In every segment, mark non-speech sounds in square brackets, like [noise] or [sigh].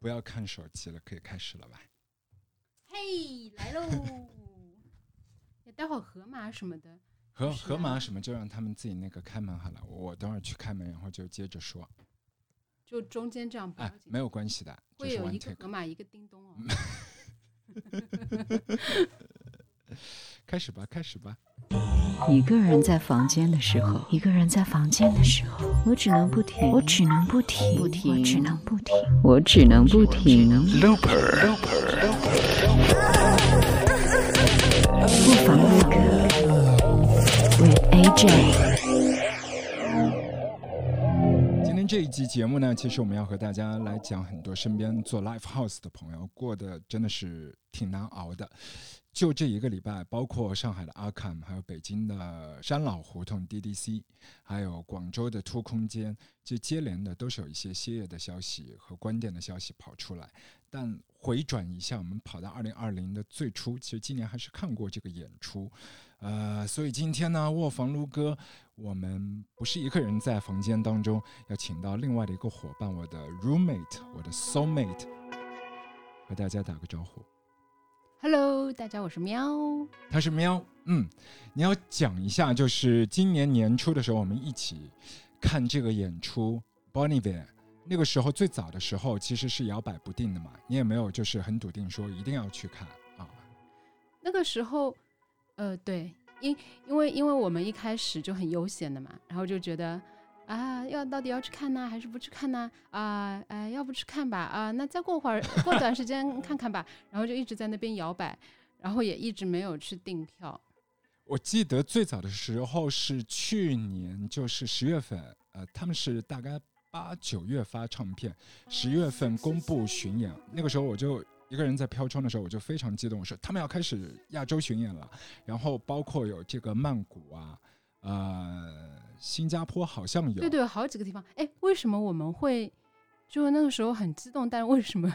不要看手机了，可以开始了吧？嘿，来喽！[laughs] 要待会儿河马什么的，河河马什么就让他们自己那个开门好了，我等会儿去开门，然后就接着说。就中间这样不要哎，紧，没有关系的，会有一个。河马一个叮咚哦。[laughs] 开始吧，开始吧。一个人在房间的时候，一个人在房间的时候，我只能不停，我只能不停，不停，我只能不停，我只能不停。不妨录歌，with AJ。今天这一期节目呢，其实我们要和大家来讲很多身边做 live house 的朋友过得真的是挺难熬的。就这一个礼拜，包括上海的阿 m 还有北京的山老胡同 DDC，还有广州的突空间，这接连的都是有一些歇业的消息和关店的消息跑出来。但回转一下，我们跑到二零二零的最初，其实今年还是看过这个演出，呃，所以今天呢，卧房撸歌，我们不是一个人在房间当中，要请到另外的一个伙伴，我的 roommate，我的 soul mate，和大家打个招呼。Hello，大家，我是喵。他是喵，嗯，你要讲一下，就是今年年初的时候，我们一起看这个演出 Bonnie v e r 那个时候最早的时候其实是摇摆不定的嘛，你也没有就是很笃定说一定要去看啊，那个时候，呃，对，因因为因为我们一开始就很悠闲的嘛，然后就觉得啊，要到底要去看呢，还是不去看呢？啊，哎，要不去看吧？啊，那再过会儿，过段时间 [laughs] 看看吧。然后就一直在那边摇摆，然后也一直没有去订票。我记得最早的时候是去年，就是十月份，呃，他们是大概八九月发唱片，十月份公布巡演。那个时候我就一个人在飘窗的时候，我就非常激动，我说他们要开始亚洲巡演了。然后包括有这个曼谷啊，呃，新加坡好像有，对对，好几个地方。哎，为什么我们会就那个时候很激动，但为什么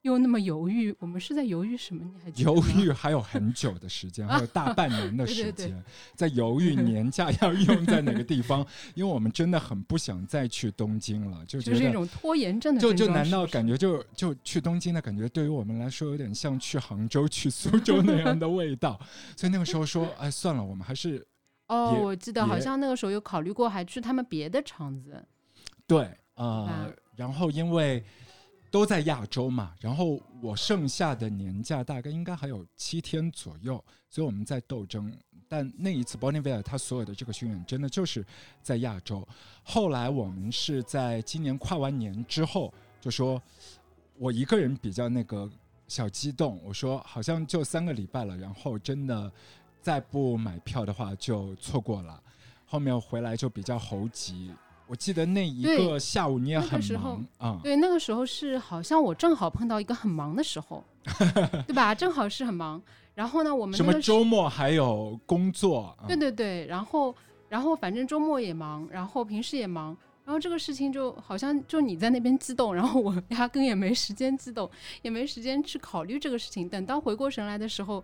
又那么犹豫？我们是在犹豫什么？你还犹豫还有很久的时间，[laughs] 还有大半年的对时对对间，在犹豫年假要用在哪个地方，[laughs] 因为我们真的很不想再去东京了，就觉就是一。种拖延症的就就难道感觉就就去东京的感觉，对于我们来说有点像去杭州、去苏州那样的味道，所以那个时候说，哎，算了，我们还是哦，我记得好像那个时候有考虑过，还去他们别的厂子。对，呃吧，然后因为都在亚洲嘛，然后我剩下的年假大概应该还有七天左右，所以我们在斗争。但那一次 Bonnie v e r 他所有的这个巡演真的就是在亚洲。后来我们是在今年跨完年之后，就说我一个人比较那个小激动，我说好像就三个礼拜了，然后真的再不买票的话就错过了。后面回来就比较猴急。我记得那一个下午你也那个很忙啊、对，那个时候是好像我正好碰到一个很忙的时候，[laughs] 对吧？正好是很忙。然后呢，我们什么那个时周末还有工作，啊对对对，然后然后反正周末也忙，然后平时也忙，然后这个事情就好像就你在那边激动，然后我压根也没时间激动，也没时间去考虑这个事情。等到回过神来的时候，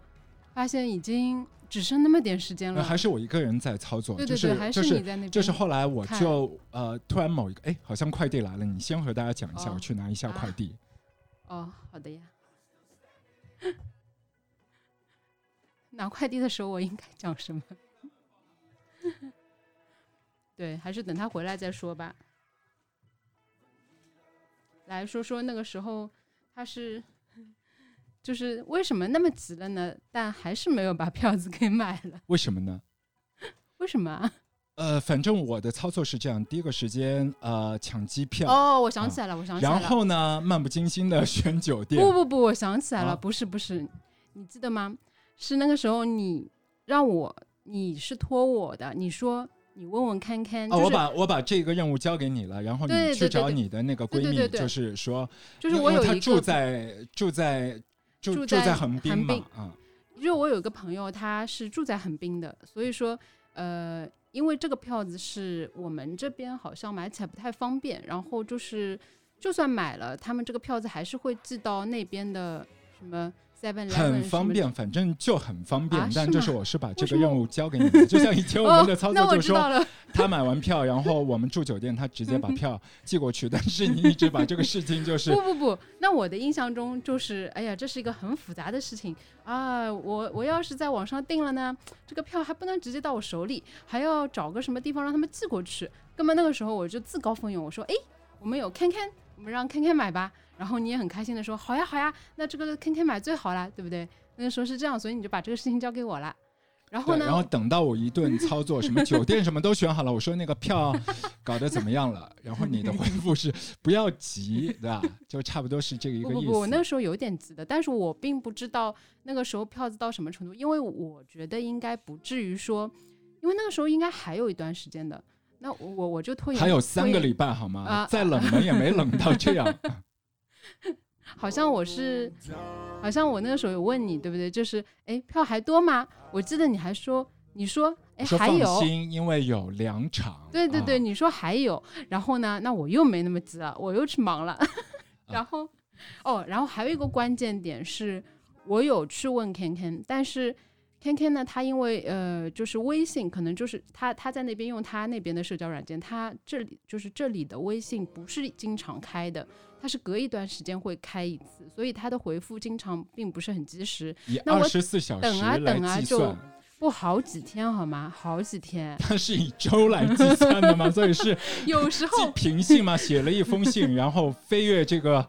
发现已经只剩那么点时间了。呃还是我一个人在操作，对对对，还就是就是你在那边。就是后来我就呃突然某一个哎好像快递来了，你先和大家讲一下，哦我去拿一下快递。哦，好的呀。[laughs] 拿快递的时候我应该讲什么？[laughs] 对，还是等他回来再说吧。来说说那个时候他是，就是为什么那么急了呢？但还是没有把票子给买了，[laughs] 为什么呢？为什么啊？呃，反正我的操作是这样：第一个时间呃抢机票，哦，我想起来了，我想起来了。然后呢漫不经心的选酒店。不不不，我想起来了，啊不是不是，你记得吗？是那个时候你让我，你是托我的，你说你问问看看，哦，就是、我把我把这个任务交给你了，然后你对对对对去找你的那个闺蜜，对对对对就是说，就是因为因为她我有一个住在住在住住在在横滨嘛横滨，啊，就是我有一个朋友，他是住在横滨的，所以说呃，因为这个票子是我们这边好像买起来不太方便，然后就是就算买了，他们这个票子还是会寄到那边的什么 Seven 很方便，反正就很方便。啊但就是我是把这个任务交给你的，就像以前 [laughs] 我们的操作，就是。他买完票，然后我们住酒店，他直接把 [laughs] 票寄过去。但是你一直把这个事情就是 [laughs] 不不不，那我的印象中就是，哎呀，这是一个很复杂的事情啊！我我要是在网上订了呢，这个票还不能直接到我手里，还要找个什么地方让他们寄过去。根本那个时候我就自告奋勇，我说，哎，我们有 Ken Ken，我们让 Ken Ken 买吧。然后你也很开心的说，好呀好呀，那这个 Ken Ken 买最好啦，对不对？那个时候是这样，所以你就把这个事情交给我了。然后，呢，然后等到我一顿操作，什么酒店什么都选好了，我说那个票搞得怎么样了？然后你的回复是不要急，对吧？就差不多是这个一个意思。不不不，我那个时候有点急的，但是我并不知道那个时候票子到什么程度，因为我觉得应该不至于说，因为那个时候应该还有一段时间的。那我我就拖延，还有三个礼拜好吗？啊再冷门也没冷到这样。[laughs] 好像我是，好像我那个时候有问你，对不对？就是哎，票还多吗？我记得你还说，你说哎还有，因为有两场。对对对，啊你说还有，然后呢，那我又没那么急了，我又去忙了。[laughs] 然后，哦，然后还有一个关键点是，我有去问 Ken Ken，但是 Ken Ken 呢，他因为呃，就是微信，可能就是他他在那边用他那边的社交软件，他这里就是这里的微信不是经常开的，他是隔一段时间会开一次，所以他的回复经常并不是很及时，以那我二十四小时等啊等啊就不好几天好吗？好几天，它是以周来计算的吗？所以是 [laughs] 有时寄候平信嘛，写了一封信，然后飞越这个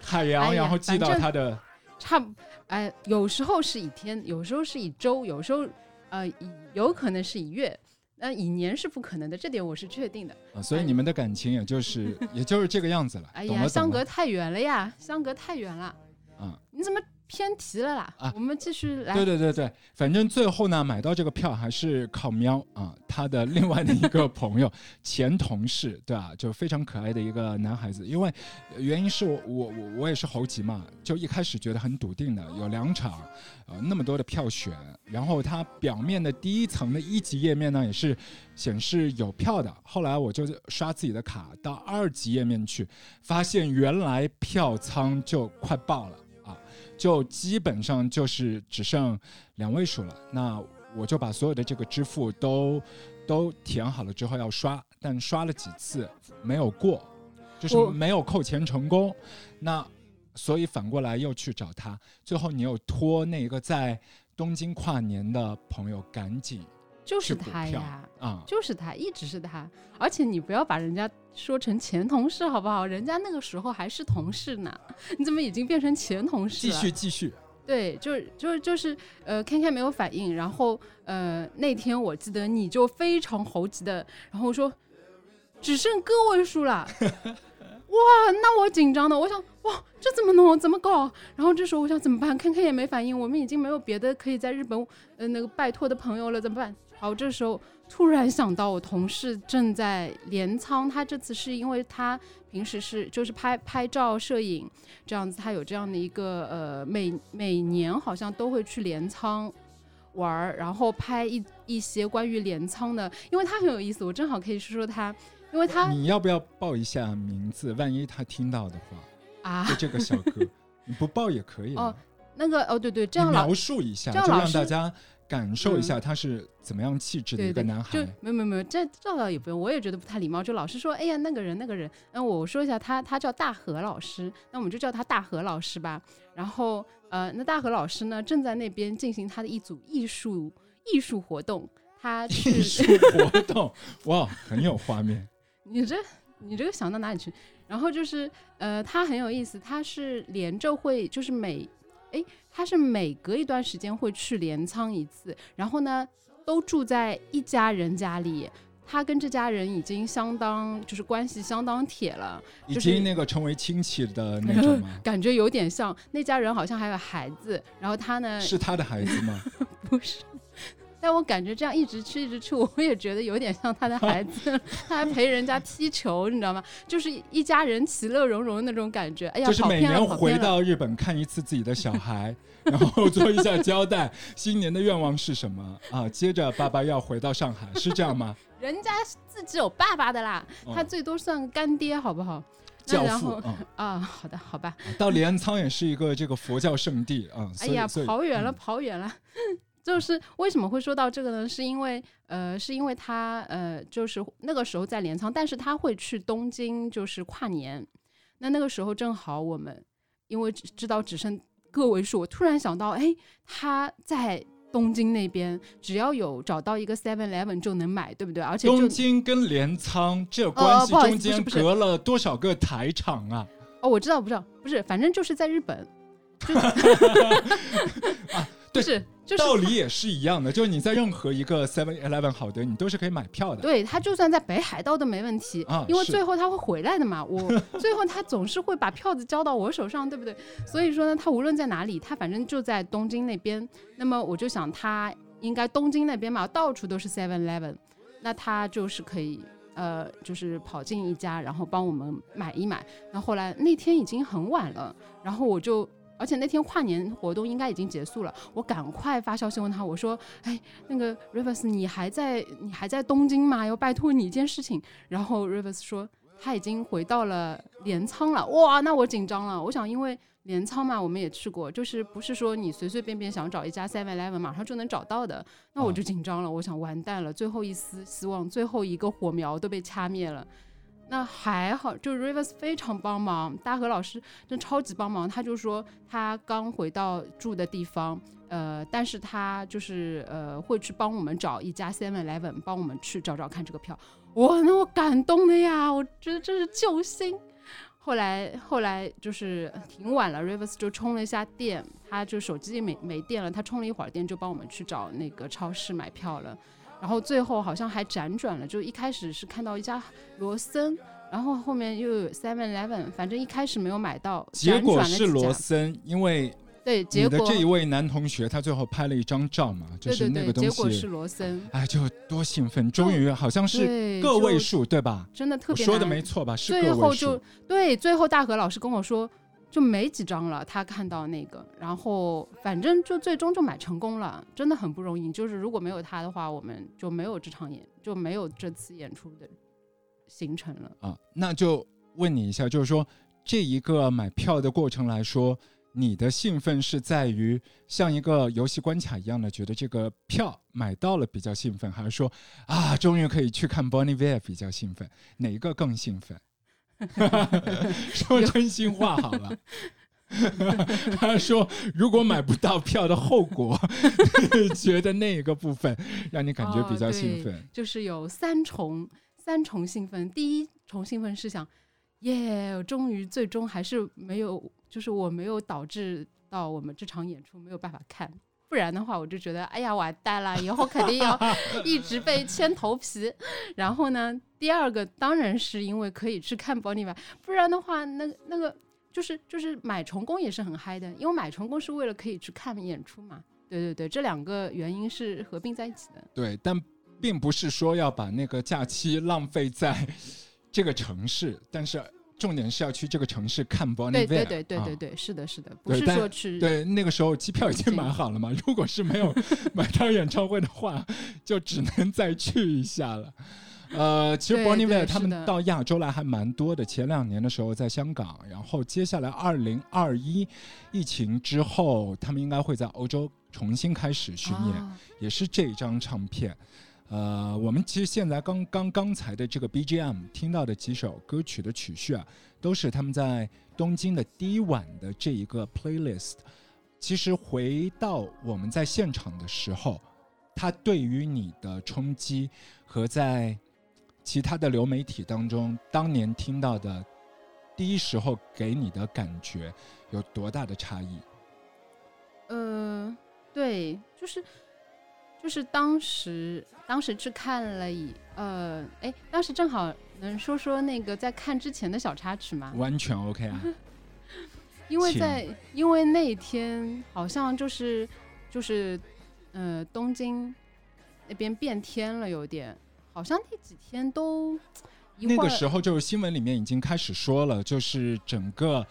海洋，哎然后寄到他的。差不，哎，有时候是以天，有时候是以周，有时候呃，以有可能是以月，那以年是不可能的，这点我是确定的。啊，所以你们的感情也就是 [laughs] 也就是这个样子了，哎呀，相隔太远了呀，相隔太远了，啊。你怎么偏题了啦？啊我们继续来。对对对对，反正最后呢，买到这个票还是靠喵啊，他的另外的一个朋友，前同事，对吧、就非常可爱的一个男孩子。因为呃原因是我我我我也是猴急嘛，就一开始觉得很笃定的，有两场，呃，那么多的票选，然后它表面的第一层的一级页面呢也是显示有票的。后来我就刷自己的卡到二级页面去，发现原来票仓就快爆了啊。就基本上就是只剩两位数了。那我就把所有的这个支付都都填好了之后要刷，但刷了几次没有过，就是没有扣钱成功。那所以反过来又去找他，最后你又托那个在东京跨年的朋友赶紧就是他呀，啊、就是他，一直是他。而且你不要把人家说成前同事好不好？人家那个时候还是同事呢，你怎么已经变成前同事继了？续继续，对，就是就是就是呃，Ken Ken 没有反应，然后呃那天我记得你就非常猴急的，然后说只剩个位数了，[laughs] 哇，那我紧张的，我想哇这怎么弄，怎么搞？然后这时候我想怎么办？Ken Ken 也没反应，我们已经没有别的可以在日本呃那个拜托的朋友了，怎么办？好，这时候突然想到我同事正在镰仓，他这次是因为他平时是就是拍拍照摄影。这样子，他有这样的一个呃，每每年好像都会去镰仓玩儿，然后拍一一些关于镰仓的，因为他很有意思，我正好可以说说他，因为他你要不要报一下名字？万一他听到的话，啊就这个小哥，[laughs] 你不报也可以啊。哦那个哦对对，这样描述一下，就让大家感受一下他是怎么样气质的一个男孩就。没有没有没有，这这倒也不用，我也觉得不太礼貌。就老师说，哎呀，那个人那个人，那我说一下他，他叫大何老师，那我们就叫他大何老师吧。然后呃，那大何老师呢，正在那边进行他的一组艺术艺术活动，他 [laughs] 艺去术活动，哇，很有画面。[laughs] 你这你这个想到哪里去？然后就是呃，他很有意思，他是连着会就是每哎，他是每隔一段时间会去镰仓一次，然后呢都住在一家人家里。他跟这家人已经相当就是关系相当铁了，已就是经那个成为亲戚的那种吗？[laughs] 感觉有点像那家人好像还有孩子，然后他呢是他的孩子吗？[laughs] 不是。但我感觉这样一直吃一直吃，[laughs] 我也觉得有点像他的孩子，他还陪人家踢球，你知道吗？就是一家人其乐融融的那种感觉。哎呀，就是每年回到日本看一次自己的小孩，[laughs] 然后做一下交代，新年的愿望是什么啊？接着爸爸要回到上海，是这样吗？[laughs] 人家自己有爸爸的啦，哦他最多算个干爹，好不好？那教父然后啊、啊，好的，好吧。到镰仓也是一个这个佛教圣地啊。哎呀，跑远了，嗯跑远了。就是为什么会说到这个呢？是因为呃，是因为他呃，就是那个时候在镰仓，但是他会去东京，就是跨年。那那个时候正好我们因为只知道只剩个位数，我突然想到，哎，他在东京那边，只要有找到一个 Seven Eleven 就能买，对不对？而且东京跟镰仓这关系中间隔了多少个台场啊？哦，我知道，不知道，不是，反正就是在日本，就不 [laughs] [laughs] 对是，就是道理也是一样的，就是你在任何一个 Seven Eleven 好的，你都是可以买票的。对他就算在北海道都没问题，因为最后他会回来的嘛。我 [laughs] 最后他总是会把票子交到我手上，对不对？所以说呢，他无论在哪里，他反正就在东京那边。那么我就想，他应该东京那边嘛，到处都是 Seven Eleven，那他就是可以。呃，就是跑进一家，然后帮我们买一买。那后来那天已经很晚了，然后我就，而且那天跨年活动应该已经结束了，我赶快发消息问他，我说：“哎，那个 Rivers，你还在你还在东京吗？要拜托你一件事情。”然后 Rivers 说他已经回到了镰仓了。哇，那我紧张了。我想，因为镰仓嘛，我们也去过，就是不是说你随随便便想找一家 Seven Eleven 马上就能找到的。那我就紧张了，我想完蛋了，最后一丝希望，最后一个火苗都被掐灭了。那还好，就 Rivers 非常帮忙，大河老师真超级帮忙。他就说他刚回到住的地方，呃，但是他就是呃会去帮我们找一家 Seven Eleven，帮我们去找找看这个票。哇，那我感动的呀，我觉得这是救星。后来后来就是挺晚了，Rivers 就充了一下电，他就手机没没电了，他充了一会儿电就帮我们去找那个超市买票了。然后最后好像还辗转了，就一开始是看到一家罗森，然后后面又有 Seven Eleven，反正一开始没有买到，结果是罗森，因为对，结的这一位男同学他最后拍了一张照嘛，就是那个东西结果是，罗森，哎，就多兴奋！终于好像是个位数，对吧？真的特别我说的没错吧？是最个位后就。对，最后大河老师跟我说，就没几张了，他看到那个，然后反正就最终就买成功了，真的很不容易。就是如果没有他的话，我们就没有这场演，就没有这次演出的行程了。啊，那就问你一下，就是说这一个买票的过程来说，你的兴奋是在于像一个游戏关卡一样的，觉得这个票买到了比较兴奋，还是说啊，终于可以去看 Bonnie v a 比较兴奋？哪一个更兴奋？[laughs] 说真心话好了。[laughs] 他说：“如果买不到票的后果，[laughs] 觉得那个部分让你感觉比较兴奋。就是有三重三重兴奋。第一重兴奋是想，耶，我终于最终还是没有，就是我没有导致到我们这场演出没有办法看，不然的话我就觉得，哎呀完蛋了，以后肯定要 [laughs] 一直被牵头皮。然后呢，第二个当然是因为可以去看 Bonnie 吧，不然的话，那那个就是就是买成功也是很嗨的，因为买成功是为了可以去看演出嘛。对对对，这两个原因是合并在一起的。对，但并不是说要把那个假期浪费在这个城市，但是重点是要去这个城市看 Bonnie 对 Bear 对对对啊对对，是的，是的，不是说去对，那个时候机票已经买好了嘛。如果是没有 [laughs] 买到演唱会的话，就只能再去一下了。呃，其实 Bonnie 对 Bear 他们到亚洲来还蛮多的。前两年的时候在香港，然后接下来二零二一疫情之后，他们应该会在欧洲重新开始巡演。啊也是这一张唱片。呃，我们其实现在刚刚刚才的这个 BGM 听到的几首歌曲的曲序啊，都是他们在东京的第一晚的这一个 playlist。其实回到我们在现场的时候，它对于你的冲击和在其他的流媒体当中当年听到的第一时候给你的感觉有多大的差异？呃，对，就是就是当时当时去看了以呃，哎，当时正好能说说那个在看之前的小插曲吗？完全 OK 啊！[laughs] 因为在因为那天好像就是就是呃东京那边变天了，有点好像那几天都 [tsk] 那个时候就是新闻里面已经开始说了，就是整个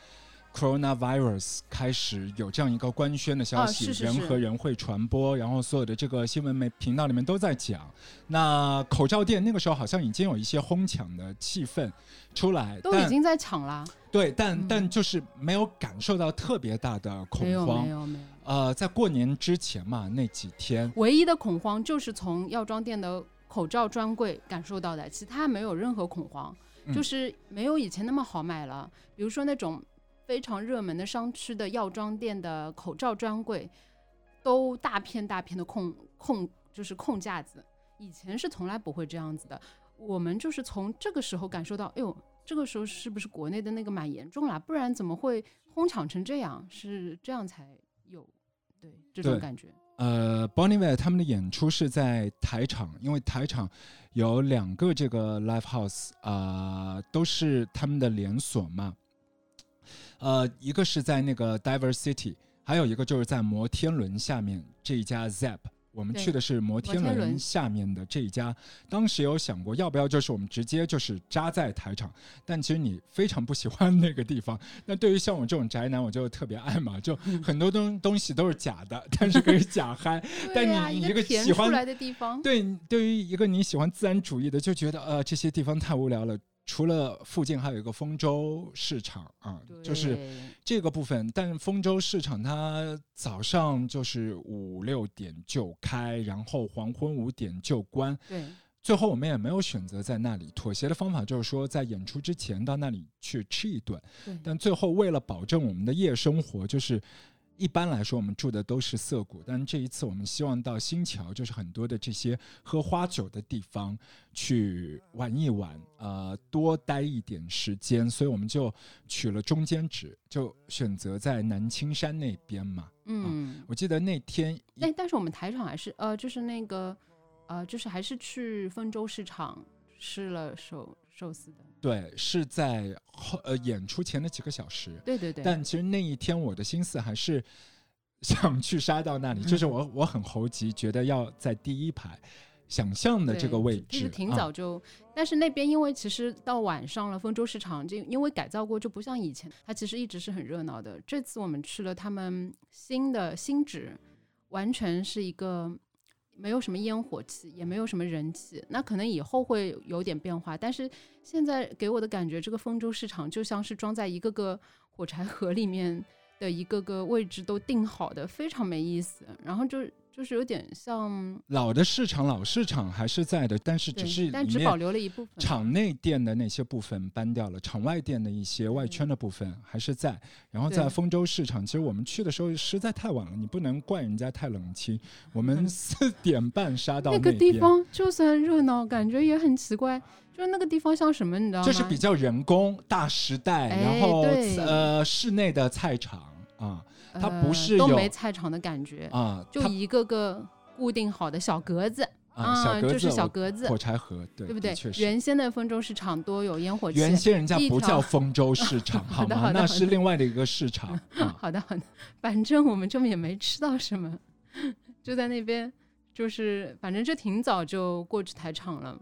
coronavirus 开始有这样一个官宣的消息，啊是是是人和人会传播，然后所有的这个新闻媒频道里面都在讲。那口罩店那个时候好像已经有一些哄抢的气氛出来，都已经在抢了，对，但、嗯但就是没有感受到特别大的恐没有慌没。有没有。呃，在过年之前嘛，那几天，唯一的恐慌就是从药妆店的口罩专柜感受到的，其他没有任何恐慌，嗯就是没有以前那么好买了。比如说那种非常热门的商区的药妆店的口罩专柜，都大片大片的空空，就是空架子。以前是从来不会这样子的，我们就是从这个时候感受到，哎呦，这个时候是不是国内的那个蛮严重啦？不然怎么会哄抢成这样？是这样才有对这种感觉。呃，Bonnieve 他们的演出是在台场，因为台场有两个这个 live house 啊、都是他们的连锁嘛。呃，一个是在那个 Diver City，还有一个就是在摩天轮下面这一家 Zap。我们去的是摩天轮下面的这一家，当时有想过要不要就是我们直接就是扎在台场，但其实你非常不喜欢那个地方。[laughs] 那对于像我这种宅男，我就特别爱嘛，就很多东东西都是假的，[laughs] 但是可以假嗨。[laughs] 但你一个填喜欢出来的地方，对，对于一个你喜欢自然主义的，就觉得呃这些地方太无聊了。除了附近还有一个丰州市场啊，就是这个部分。但丰州市场它早上就是五六点就开，然后黄昏五点就关。对最后我们也没有选择在那里，妥协的方法就是说在演出之前到那里去吃一顿。对但最后为了保证我们的夜生活，就是一般来说我们住的都是涩谷，但这一次我们希望到新桥，就是很多的这些喝花酒的地方去玩一玩，呃，多待一点时间，所以我们就取了中间值，就选择在南青山那边嘛。嗯，我记得那天一但但是我们台场还是呃，就是那个呃，就是还是去丰州市场试了寿寿司的，对是在后呃演出前的几个小时，对对对，但其实那一天我的心思还是 [laughs] 想去杀到那里，就是嗯我 [laughs] 我很猴急，觉得要在第一排，想象的这个位置，挺啊。早就，但是那边因为其实到晚上了，丰州市场就因为改造过，就不像以前，它其实一直是很热闹的。这次我们去了他们新的新址，完全是一个没有什么烟火气，也没有什么人气。那可能以后会有点变化，但是现在给我的感觉，这个丰州市场就像是装在一个个火柴盒里面的一个个位置都定好的，非常没意思。然后就就是有点像，老的市场老市场还是在的，但是只是但只保留了一部分。场内店的那些部分搬掉了，场外店的一些外圈的部分还是在。然后在丰州市场，其实我们去的时候实在太晚了，你不能怪人家太冷清。我们四 [laughs] 点半杀到那个地方就算热闹，感觉也很奇怪。就是那个地方像什么，你知道吗？就是比较人工大时代，哎然后对呃室内的菜场啊它呃不是有都没菜场的感觉，啊，就一个个固定好的小格子啊小格子就是小格子火，柴盒，对对不对。原先的丰州市场多有烟火气。原先人家不叫丰州市场，[laughs] 好好的吗？那好的好的是另外的一个市场 [laughs] 啊。好的好的，反正我们这么也没吃到什么，就在那边，就是反正就挺早就过去台场了。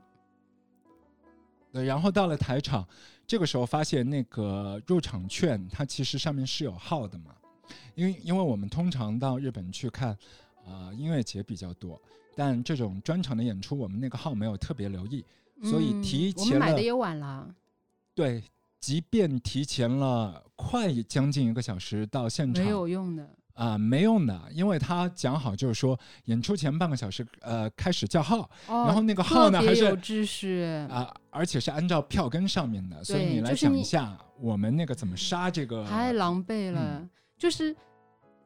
对，然后到了台场，这个时候发现那个入场券它其实上面是有号的嘛，因为因为我们通常到日本去看，呃，音乐节比较多，但这种专场的演出，我们那个号没有特别留意，所以嗯提前了我们买的也晚了，对，即便提前了快将近一个小时到现场，没有用的。啊、没用的，因为他讲好就是说演出前半个小时，呃，开始叫号，哦，然后那个号呢还是有秩序。啊、而且是按照票根上面的，所以你来讲一下我们那个怎么杀这个，太狼狈了，嗯就是。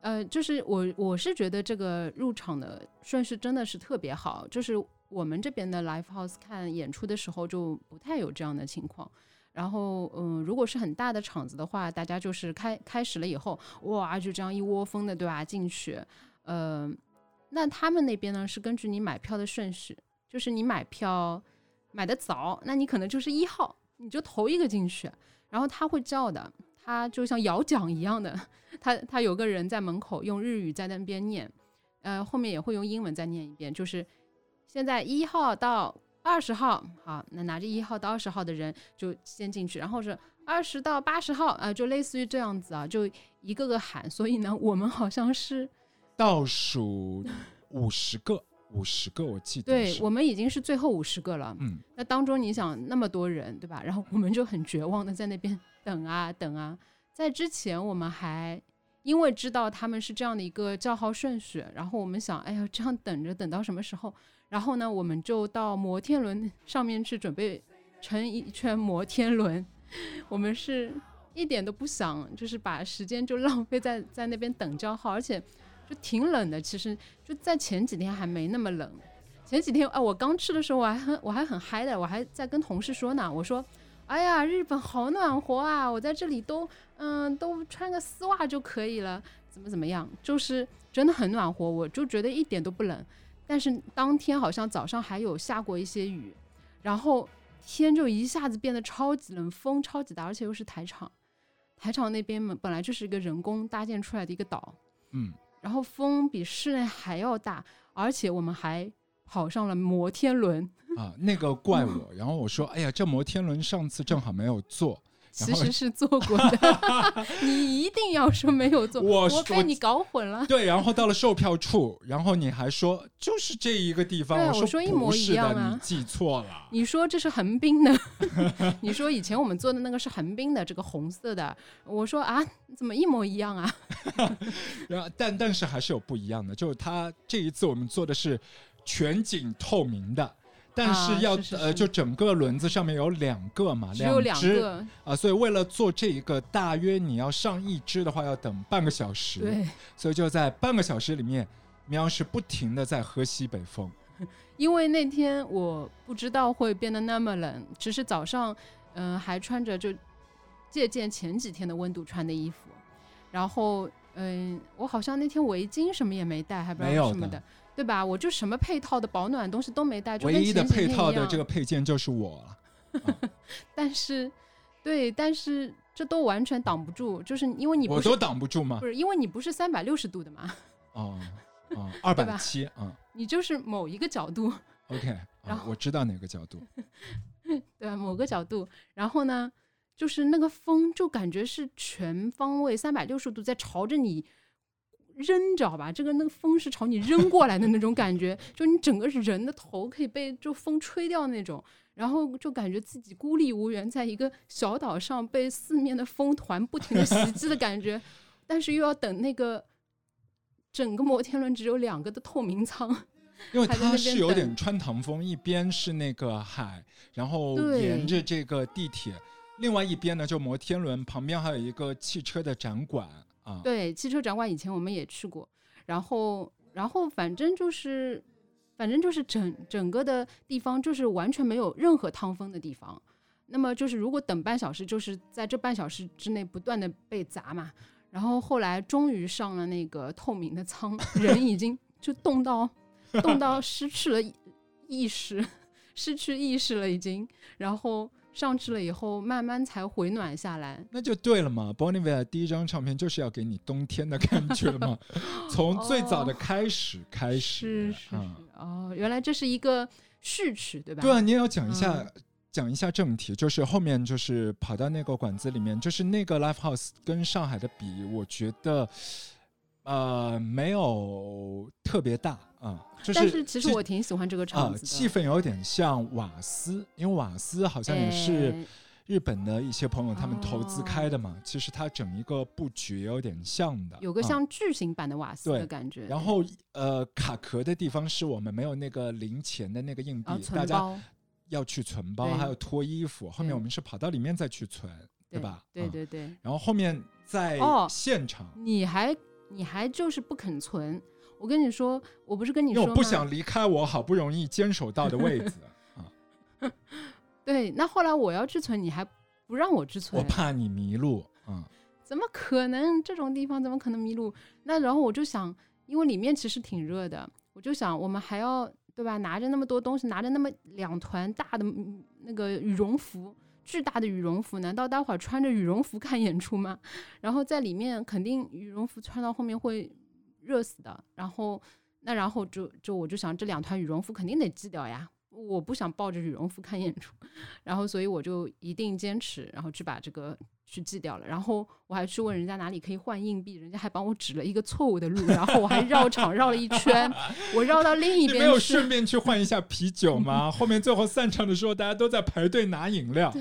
呃，就是我我是觉得这个入场的顺序真的是特别好，就是我们这边的 live house 看演出的时候就不太有这样的情况。然后，嗯，如果是很大的场子的话，大家就是开开始了以后，哇，就这样一窝蜂的，对吧？进去，呃，那他们那边呢是根据你买票的顺序，就是你买票买的早，那你可能就是一号，你就头一个进去，然后他会叫的，他就像摇奖一样的，他他有个人在门口用日语在那边念，呃，后面也会用英文再念一遍，就是现在一号到二十号，好，那拿着一号到二十号的人就先进去，然后是二十到八十号啊，就类似于这样子啊，就一个个喊。所以呢，我们好像是倒数五十个，五十个，我记得对我们已经是最后五十个了。嗯，那当中你想那么多人，对吧？[laughs] 然后我们就很绝望的在那边等啊等啊。在之前我们还因为知道他们是这样的一个叫号顺序，然后我们想，哎呀，这样等着等到什么时候？然后呢，我们就到摩天轮上面去准备乘一圈摩天轮。[laughs] 我们是一点都不想，就是把时间就浪费在 [laughs] 在那边等叫号，而且就挺冷的。其实就在前几天还没那么冷。前几天啊，我刚吃的时候我还很我还很嗨的，我还在跟同事说呢，我说，哎呀，日本好暖和啊，我在这里都嗯都穿个丝袜就可以了，怎么怎么样，就是真的很暖和，我就觉得一点都不冷。但是当天好像早上还有下过一些雨，然后天就一下子变得超级冷，风超级大，而且又是台场，台场那边嘛本来就是一个人工搭建出来的一个岛，嗯，然后风比室内还要大，而且我们还跑上了摩天轮，啊，那个怪 [laughs] 我，然后我说，哎呀，这摩天轮上次正好没有坐，其实是做过的，[laughs] 你一定要说没有做，我我被你搞混了。对，然后到了售票处，然后你还说就是这一个地方，对啊我我说一模一样啊你记错了。你说这是横滨的，[laughs] 你说以前我们做的那个是横滨的，这个红色的，我说啊，怎么一模一样啊？[laughs] 然后但但是还是有不一样的，就是他这一次我们做的是全景透明的。但啊是要、呃，就整个轮子上面有两个嘛，只有两只个，啊，所以为了做这一个，大约你要上一只的话，要等半个小时。对，所以就在半个小时里面，喵是不停的在喝西北风。[laughs] 因为那天我不知道会变得那么冷，只是早上，嗯、还穿着就借鉴前几天的温度穿的衣服，然后，嗯、我好像那天围巾什么也没带，还不知道什么的，对吧？我就什么配套的保暖东西都没带，就唯一的配套的这个配件就是我了。[laughs] 但是，对，但是这都完全挡不住，就是因为你我都挡不住吗不？是因为你不是三百六十度的嘛，哦 [laughs] 哦，二百七啊你就是某一个角度，，OK，然后啊我知道哪个角度。[laughs] 对吧？某个角度，然后呢，就是那个风就感觉是全方位三百六十度在朝着你扔，你知道吧？这个那个风是朝你扔过来的那种感觉，就你整个人的头可以被就风吹掉那种，然后就感觉自己孤立无援，在一个小岛上被四面的风团不停的袭击的感觉，但是又要等那个整个摩天轮只有两个的透明舱，因为它是有点穿堂风，一边是那个海，然后沿着这个地铁，另外一边呢就摩天轮，旁边还有一个汽车的展馆啊。对，汽车展馆以前我们也去过，然后然后反正就是，反正就是整整个的地方就是完全没有任何趟风的地方。那么就是如果等半小时，就是在这半小时之内不断的被砸嘛。然后后来终于上了那个透明的舱，人已经 [laughs] 就冻到冻到失去了意意识，失去意识了已经。然后上去了以后，慢慢才回暖下来。那就对了嘛 b o n n i v e 第一张唱片就是要给你冬天的感觉嘛，[laughs] 从最早的哦开始开始是是是啊，哦，原来这是一个序曲，对吧？对啊，你也要讲一下、嗯讲一下正题，就是后面就是跑到那个馆子里面，就是那个 Live House 跟上海的比，我觉得呃没有特别大啊、就是但是其实我挺喜欢这个啊场子的，气氛有点像瓦斯，因为瓦斯好像也是哎日本的一些朋友他们投资哦开的嘛，其实它整一个布局也有点像的，啊有个像巨型版的瓦斯的感觉。然后呃，卡壳的地方是我们没有那个零钱的那个硬币，啊，大家，要去存包，还有脱衣服。后面我们是跑到里面再去存，对吧？嗯。对对对，然后后面在哦现场，你还你还就是不肯存。我跟你说，我不是跟你说我不想离开我好不容易坚守到的位置啊，[laughs] 对，那后来我要去存，你还不让我去存我，怕你迷路。嗯，怎么可能？这种地方怎么可能迷路？那然后我就想，因为里面其实挺热的，我就想我们还要对吧？拿着那么多东西，拿着那么两团大的嗯那个羽绒服，巨大的羽绒服，难道待会儿穿着羽绒服看演出吗？然后在里面肯定羽绒服穿到后面会热死的。然后那然后就就我就想这两团羽绒服肯定得寄掉呀。我不想抱着羽绒服看演出，[laughs] 然后所以我就一定坚持，然后去把这个去寄掉了。然后我还去问人家哪里可以换硬币，人家还帮我指了一个错误的路，然后我还绕场绕了一圈，[laughs] 我绕到另一边没有顺便去换一下啤酒吗？后面最后散场的时候，大家都在排队拿饮料。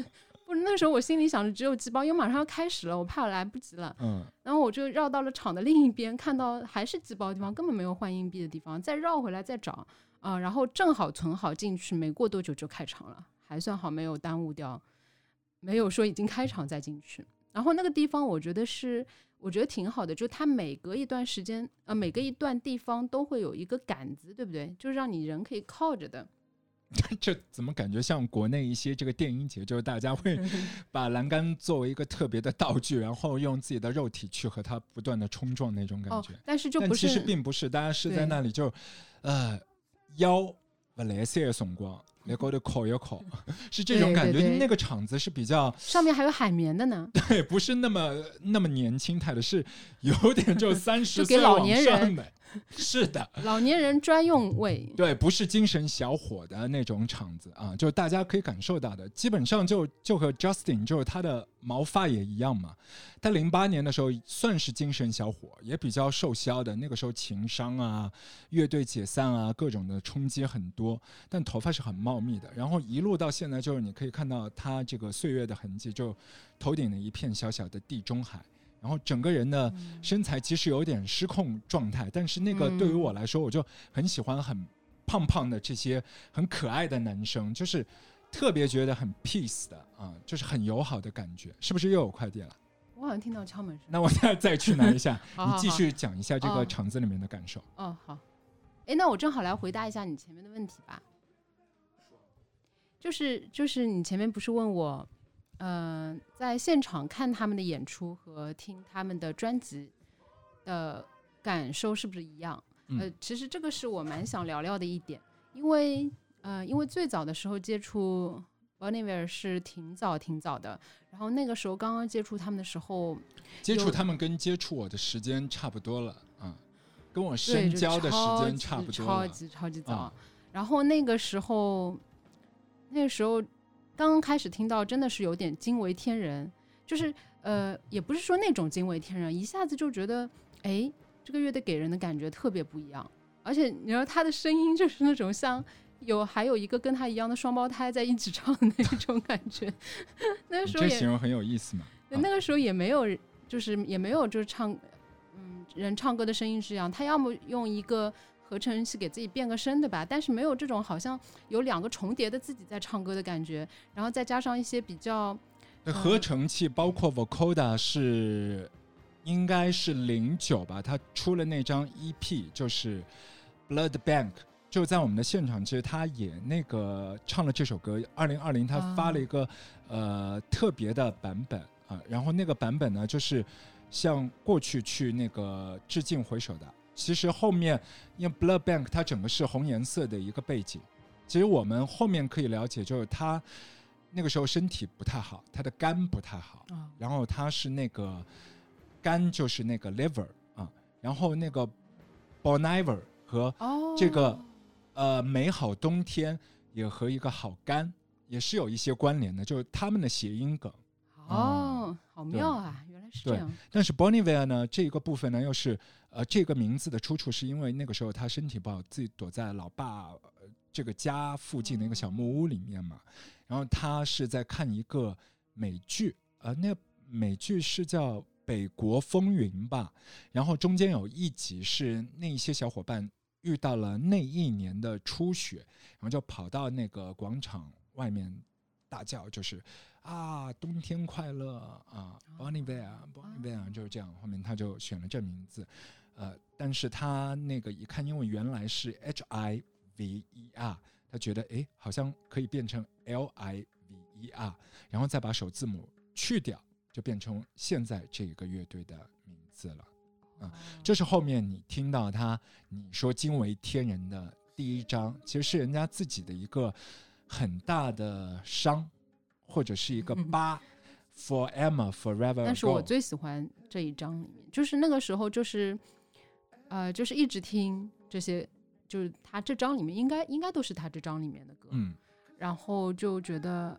不是那时候我心里想着只有鸡包，因为马上要开始了，我怕我来不及了。嗯，然后我就绕到了场的另一边，看到还是鸡包的地方，根本没有换硬币的地方，再绕回来再找啊、然后正好存好进去，没过多久就开场了，还算好，没有耽误掉，没有说已经开场再进去。然后那个地方我觉得是，我觉得挺好的，就它每隔一段时间，呃，每隔一段地方都会有一个杆子，对不对？就是让你人可以靠着的。[laughs] 这怎么感觉像国内一些这个电音节，就是大家会 [laughs] 把栏杆作为一个特别的道具，然后用自己的肉体去和它不断的冲撞那种感哦觉。，但是就不是但其实并不是，大家是在那里就，呃，腰不来塞的辰光，来高头烤一烤，是这种感觉。对对对那个场子是比较上面还有海绵的呢。[laughs] 对，不是那么那么年轻态的，是有点就三十岁往老年人上的。[laughs] 是的，老年人专用位，对，不是精神小伙的那种场子啊，就大家可以感受到的，基本上就就和 Justin 就是他的毛发也一样嘛。他零八年的时候算是精神小伙，也比较瘦削的。那个时候情商啊、乐队解散啊，各种的冲击很多，但头发是很茂密的。然后一路到现在，就是你可以看到他这个岁月的痕迹，就头顶的一片小小的地中海。然后整个人的身材其实有点失控状态，但是那个对于我来说，我就很喜欢很胖胖的这些很可爱的男生，就是特别觉得很 peace 的啊，就是很友好的感觉，是不是又有快递了？我好像听到敲门声。那我再再去拿一下，好好好你继续讲一下这个哦场子里面的感受。哦，好。哎，那我正好来回答一下你前面的问题吧。就是就是你前面不是问我，呃，在现场看他们的演出和听他们的专辑的感受是不是一样？嗯呃，其实这个是我蛮想聊聊的一点，因为呃，因为最早的时候接触 b o n n i v e r 是挺早挺早的，然后那个时候刚刚接触他们的时候，接触他们跟接触我的时间差不多了啊，跟我，深交的时间差不多了。超级超级早。啊然后那个时候，那个时候刚刚开始听到，真的是有点惊为天人，就是呃，也不是说那种惊为天人，一下子就觉得，哎，这个乐队给人的感觉特别不一样，而且你知道他的声音就是那种像。有还有一个跟他一样的双胞胎在一起唱的那种感觉，[laughs] 那个时候也这形容很有意思嘛？对，那个时候也没有，就是也没有就是唱，嗯，人唱歌的声音是这样，他要么用一个合成器给自己变个声，对吧？但是没有这种好像有两个重叠的自己在唱歌的感觉，然后再加上一些比较，那合成器包括 Vocoder 是应该是零九吧，他出了那张 EP 就是 Blood Bank，就在我们的现场，其实他也那个唱了这首歌。二零二零他发了一个、呃特别的版本啊，然后那个版本呢就是向过去去那个致敬回首的。其实后面因为 Blood Bank 它整个是红颜色的一个背景，其实我们后面可以了解，就是他那个时候身体不太好，他的肝不太好，啊然后他是那个肝就是那个 liver 啊，然后那个 Bon Iver 和哦，这个呃美好冬天也和一个好肝也是有一些关联的，就是他们的谐音梗。哦，好妙啊，是这对样，但是 Bon Iver 呢，这一个部分呢，又是呃这个名字的出处是因为那个时候他身体不好，自己躲在老爸、呃这个家附近的一个小木屋里面嘛。然后他是在看一个美剧，呃，那美剧是叫《北国风云》吧。然后中间有一集是那一些小伙伴遇到了那一年的初雪，然后就跑到那个广场外面大叫，就是啊，冬天快乐啊，Bonnie Bear，Bonnie Bear 就是这样。后面他就选了这名字，呃，但是他那个一看，因为原来是 H I V E R，他觉得诶好像可以变成 L I V E R，然后再把首字母去掉，就变成现在这个乐队的名字了。啊这是后面你听到他你说惊为天人的第一章，其实是人家自己的一个很大的伤，或者是一个嗯。Forever, forever. 但是我最喜欢这一章里面，就是那个时候，就是呃，就是一直听这些就是他这张里面应该应该都是他这张里面的歌，嗯然后就觉得，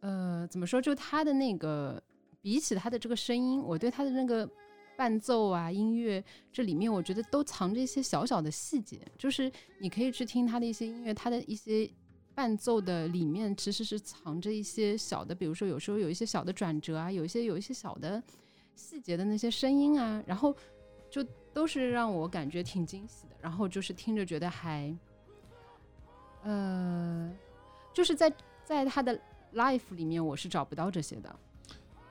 呃，怎么说？就他的那个，比起他的这个声音，我对他的那个伴奏啊、音乐，这里面我觉得都藏着一些小小的细节，就是你可以去听他的一些音乐，他的一些伴奏的里面其实是藏着一些小的，比如说有时候有一些小的转折啊，有一些有一些小的细节的那些声音啊，然后就都是让我感觉挺惊喜的，然后就是听着觉得还，呃，就是在在他的 life 里面我是找不到这些的，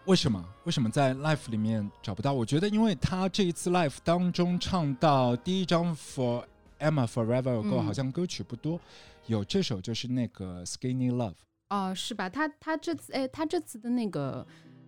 为什么？为什么在 Life 里面找不到？我觉得，因为他这一次 Life 当中唱到第一张 For Emma Forever Ago，、嗯好像歌曲不多，有这首就是那个 Skinny Love。哦、是吧？他他这次哎，他这次的那个、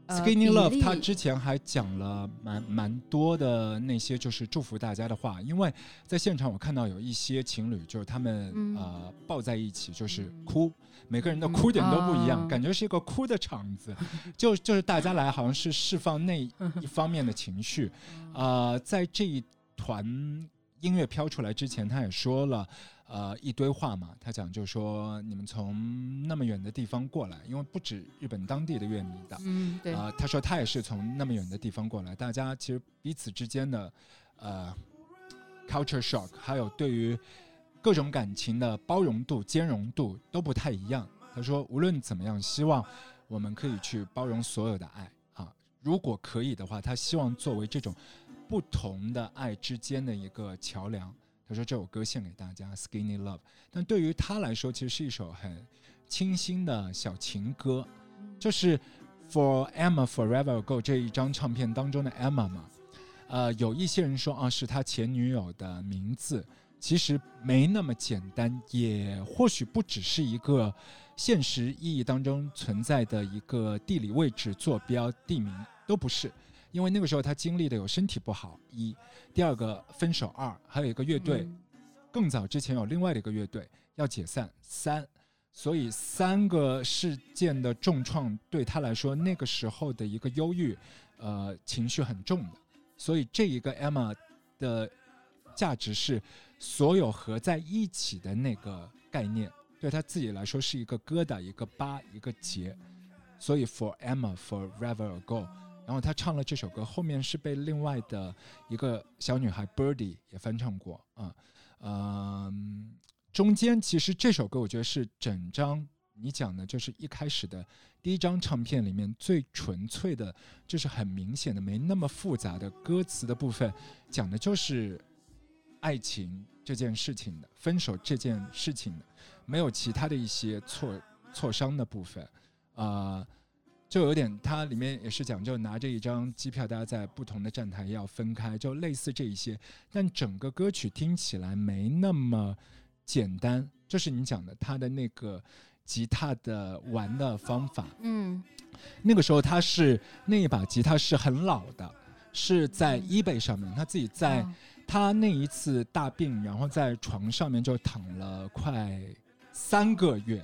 呃、Skinny Love，他之前还讲了蛮蛮多的那些就是祝福大家的话，因为在现场我看到有一些情侣，就是他们、嗯。呃抱在一起就是嗯。哭，每个人的嗯。哭点都不一样，啊感觉是一个哭的场子，[laughs] 就就是大家来好像是释放那一方面的情绪，[laughs] 呃，在这一团音乐飘出来之前，他也说了。呃，一堆话嘛，他讲就说你们从那么远的地方过来，因为不止日本当地的乐迷的，嗯，对，呃，他说他也是从那么远的地方过来，大家其实彼此之间的呃 culture shock，还有对于各种感情的包容度、兼容度都不太一样。他说，无论怎么样，希望我们可以去包容所有的爱啊。如果可以的话，他希望作为这种不同的爱之间的一个桥梁。他说这首歌献给大家，《Skinny Love》。但对于他来说，其实是一首很清新的小情歌，就是《For Emma Forever Ago》这一张唱片当中的 Emma 嘛。呃，有一些人说啊，是他前女友的名字，其实没那么简单，也或许不只是一个现实意义当中存在的一个地理位置、坐标、地名，都不是。因为那个时候他经历的有身体不好一，第二个分手二，还有一个乐队，嗯更早之前有另外的一个乐队要解散三，所以三个事件的重创对他来说，那个时候的一个忧郁，呃，情绪很重的，所以这一个 Emma 的价值是所有合在一起的那个概念，对他自己来说是一个疙瘩、一个疤、一个结，所以 For Emma Forever Ago。然后他唱了这首歌，后面是被另外的一个小女孩 Birdy 也翻唱过啊，嗯、中间其实这首歌我觉得是整张你讲的，就是一开始的第一张唱片里面最纯粹的，就是很明显的没那么复杂的歌词的部分，讲的就是爱情这件事情的，分手这件事情的，没有其他的一些挫挫伤的部分，啊、就有点，它里面也是讲，就拿着一张机票，大家在不同的站台要分开，就类似这一些。但整个歌曲听起来没那么简单，就是你讲的他的那个吉他的玩的方法。嗯那个时候他是那一把吉他是很老的，是在嗯 eBay 上面，他自己在哦他那一次大病，然后在床上面就躺了快三个月，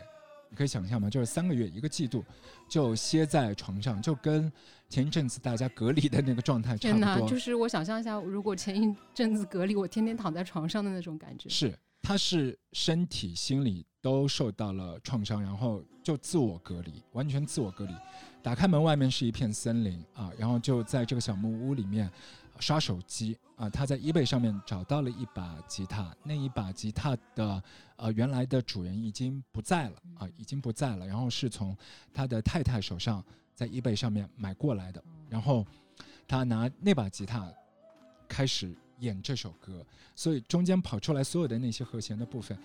你可以想象吗？就是三个月一个季度，就歇在床上，就跟前一阵子大家隔离的那个状态差不多。就是我想象一下，如果前一阵子隔离，我天天躺在床上的那种感觉。是，他是身体、心理都受到了创伤，然后就自我隔离，完全自我隔离。打开门，外面是一片森林啊，然后就在这个小木屋里面刷手机啊。他在 eBay 上面找到了一把吉他，那一把吉他的呃原来的主人已经不在了啊，已经不在了，然后是从他的太太手上在 eBay 上面买过来的，然后他拿那把吉他开始演这首歌，所以中间跑出来所有的那些和弦的部分，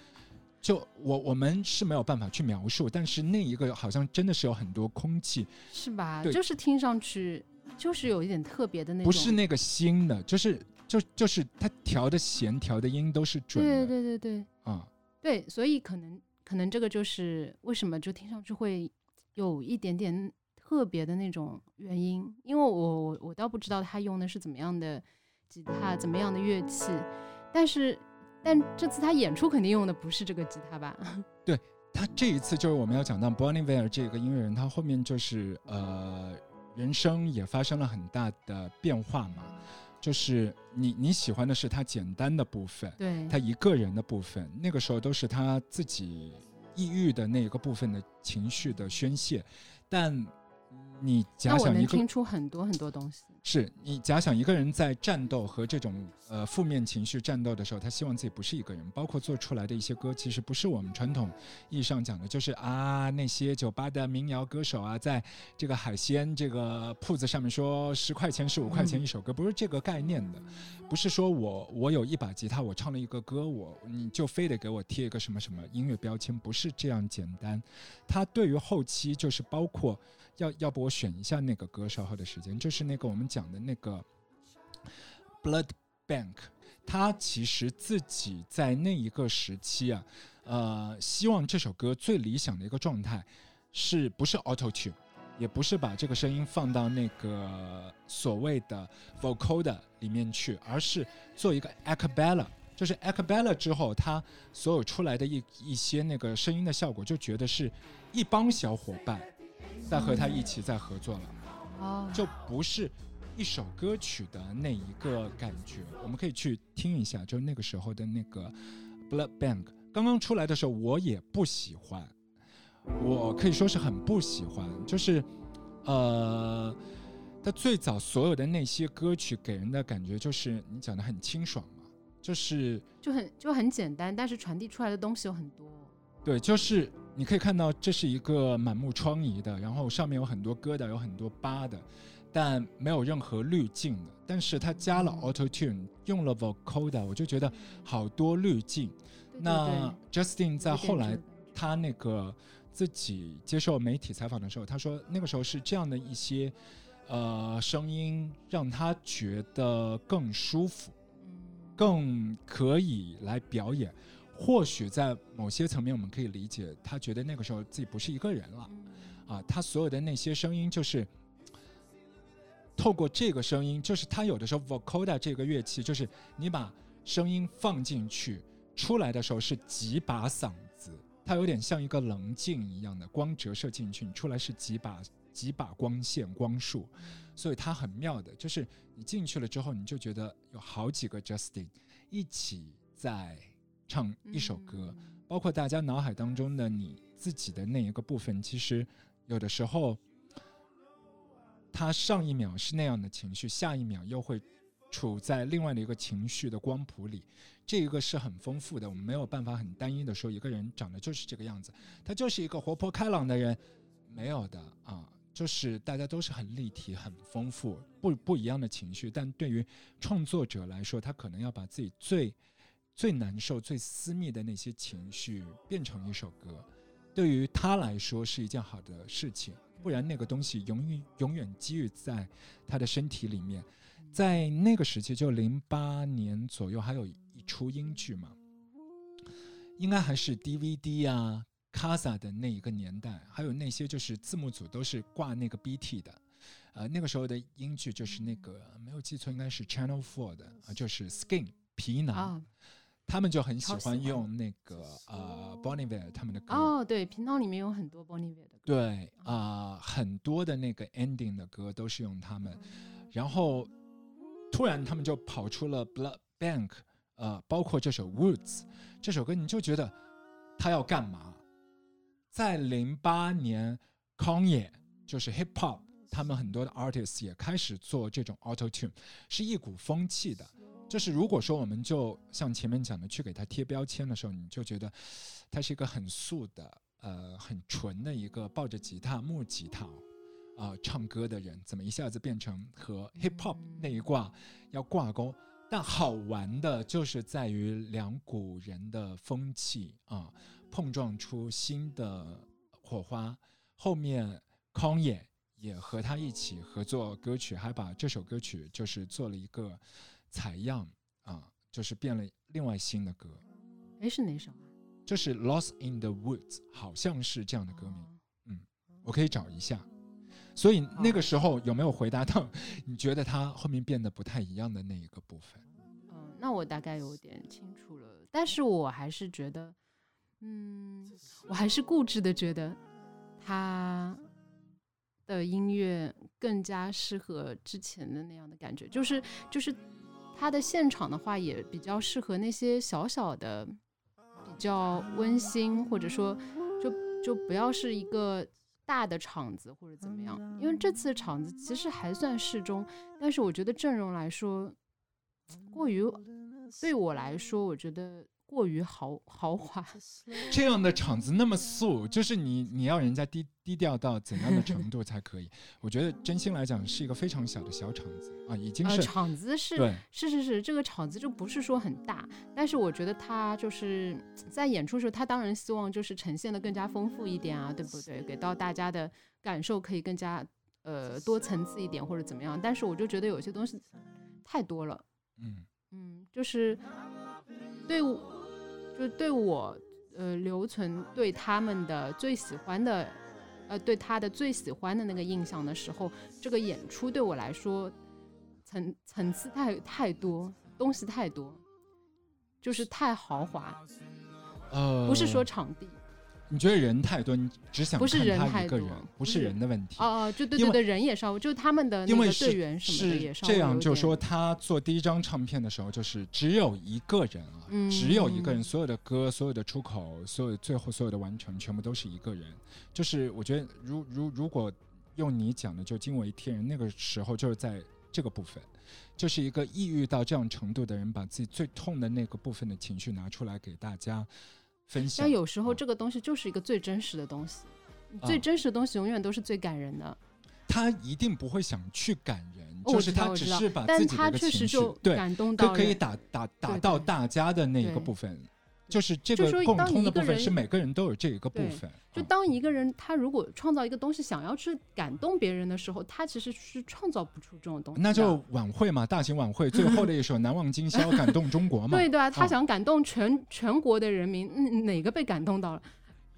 就我我们是没有办法去描述，但是那一个好像真的是有很多空气，是吧？就是听上去就是有一点特别的那种。不是那个新的，就是就就是他调的弦调的音都是准对的对对对对啊、对，所以可能可能这个就是为什么就听上去会有一点点特别的那种原因，因为我我我倒不知道他用的是怎么样的吉他，怎么样的乐器，但是但这次他演出肯定用的不是这个吉他吧？[laughs] 对他这一次就是我们要讲到 Bonnie Ware 这个音乐人，他后面就是呃人生也发生了很大的变化嘛，就是你你喜欢的是他简单的部分，对，他一个人的部分，那个时候都是他自己抑郁的那个部分的情绪的宣泄，但你假想一个听出很多很多东西。是你假想一个人在战斗和这种呃负面情绪战斗的时候，他希望自己不是一个人，包括做出来的一些歌，其实不是我们传统意义上讲的，就是啊那些酒吧的民谣歌手啊，在这个海鲜这个铺子上面说十块钱十五块钱一首歌，不是这个概念的，不是说我我有一把吉他，我唱了一个歌，我你就非得给我贴一个什么什么音乐标签，不是这样简单。他对于后期就是包括要要不我选一下那个歌稍后的时间，就是那个我们讲的那个 Blood Bank，他其实自己在那一个时期啊，呃，希望这首歌最理想的一个状态是不是 Auto Tune，也不是把这个声音放到那个所谓的 vocoder 里面去，而是做一个 acapella。就是 acapella 之后，他所有出来的一一些那个声音的效果，就觉得是一帮小伙伴在和他一起在合作了。哦，就不是一首歌曲的那一个感觉。我们可以去听一下，就是那个时候的那个 Blood Bank 刚刚出来的时候，我也不喜欢，我可以说是很不喜欢。就是呃，他最早所有的那些歌曲给人的感觉就是你讲的很清爽嘛，就是就很就很简单，但是传递出来的东西有很多。对，就是你可以看到，这是一个满目疮痍的，然后上面有很多疙瘩，有很多疤的，但没有任何滤镜的。但是它加了嗯 Auto Tune，用了 Vocoder，我就觉得好多滤镜。对对那 Justin 在后来他那个自己接受媒体采访的时候，他说那个时候是这样的一些呃声音，让他觉得更舒服。嗯更可以来表演。或许在某些层面，我们可以理解，他觉得那个时候自己不是一个人了嗯啊，他所有的那些声音就是。透过这个声音，就是他有的时候 vocoder 这个乐器，就是你把声音放进去，出来的时候是几把嗓子，它有点像一个棱镜一样的光折射进去，你出来是几把几把光线光束，所以它很妙的，就是你进去了之后，你就觉得有好几个 Justin 一起在唱一首歌，嗯包括大家脑海当中的你自己的那一个部分，其实有的时候，他上一秒是那样的情绪，下一秒又会处在另外的一个情绪的光谱里，这一个是很丰富的。我们没有办法很单一的说一个人长得就是这个样子，他就是一个活泼开朗的人，没有的啊。就是大家都是很立体、很丰富、不不一样的情绪，但对于创作者来说，他可能要把自己最最难受、最私密的那些情绪变成一首歌，对于他来说是一件好的事情，不然那个东西永远永远积郁在他的身体里面。在那个时期，就零八年左右，还有一出英剧嘛，应该还是 DVD 啊、Casa 的那一个年代，还有那些就是字幕组都是挂那个 BT 的。呃，那个时候的英剧就是那个没有记错，应该是 Channel Four 的啊，就是 Skin 皮囊。啊他们就很喜欢欢用那个呃 b o n n i v e r 他们的歌，哦，对，频道里面有很多 Bon Iver 的歌。对啊、很多的那个 ending 的歌都是用他们，然后突然他们就跑出了 Blood Bank，呃，包括这首 Woods 这首歌，你就觉得他要干嘛？在零八年，Kanye 就是 Hip Hop，他们很多的 artists 也开始做这种 Auto Tune，是一股风气的。就是如果说我们就像前面讲的去给它贴标签的时候，你就觉得他是一个很素的、呃很纯的一个抱着吉他木吉他啊、唱歌的人，怎么一下子变成和 hip hop 那一挂要挂钩？但好玩的就是在于两股人的风气啊、碰撞出新的火花。后面康也也和他一起合作歌曲，还把这首歌曲就是做了一个采样啊，就是变了另外新的歌，哎，是哪首啊？就是《Lost in the Woods》，好像是这样的歌名，哦我可以找一下。所以那个时候有没有回答到你觉得他后面变得不太一样的那一个部分？嗯，那我大概有点清楚了，但是我还是觉得，嗯，我还是固执的觉得他的音乐更加适合之前的那样的感觉，就是就是它的现场的话也比较适合那些小小的、比较温馨，或者说就就不要是一个大的场子或者怎么样。因为这次场子其实还算适中，但是我觉得阵容来说过于对我来说，我觉得。过于豪豪华，[laughs] 这样的场子那么素，就是你你要人家低低调到怎样的程度才可以？我觉得真心来讲是一个非常小的小场子啊，已经是场子是对，是是是，这个场子就不是说很大，但是我觉得他就是在演出时候，他当然希望就是呈现的更加丰富一点啊，对不对？给到大家的感受可以更加呃多层次一点或者怎么样？但是我就觉得有些东西太多了，嗯嗯，就是对。就对我，呃，留存对他们的最喜欢的，呃，对他的最喜欢的那个印象的时候，这个演出对我来说，层层次太太多，东西太多，就是太豪华，呃，不是说场地。你觉得人太多，你只想不是人太多，不是人的问题。哦哦，就对对对，人也稍微，就他们的因为队员什么的也稍微这样，就说他做第一张唱片的时候，就是只有一个人啊，只有一个人，所有的歌、所有的出口、所有最后所有的完成，全部都是一个人。就是我觉得，如如如果用你讲的，就惊为天人，那个时候就是在这个部分，就是一个抑郁到这样程度的人，把自己最痛的那个部分的情绪拿出来给大家。但有时候这个东西就是一个最真实的东西，最真实的东西永远都是最感人的。他一定不会想去感人，就是他只是把自己的情绪对感动到，可以打打打到大家的那一个部分。就是这个共通的部分是每个人都有这一个部分。就当一个人他如果创造一个东西想要去感动别人的时候，他其实是创造不出这种东西。那就晚会嘛，大型晚会最后的一首《难忘今宵》感动中国嘛。[laughs] 对对啊，他想感动全全国的人民，哪个被感动到了？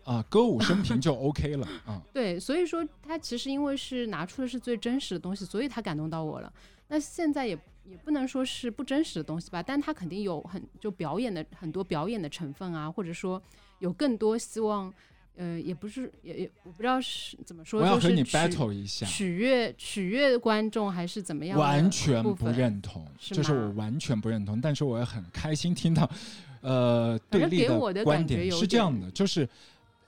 啊，歌舞升平就 OK 了啊。[laughs] 对，所以说他其实因为是拿出的是最真实的东西，所以他感动到我了。那现在也。也不能说是不真实的东西吧，但他肯定有很就表演的很多表演的成分啊，或者说有更多希望，呃，也不是也也我不知道是怎么说，我要和你 battle 一下，取悦取悦观众还是怎么样？完全不认同，就是我完全不认同，但是我也很开心听到，呃，对立的观点是这样的，就是。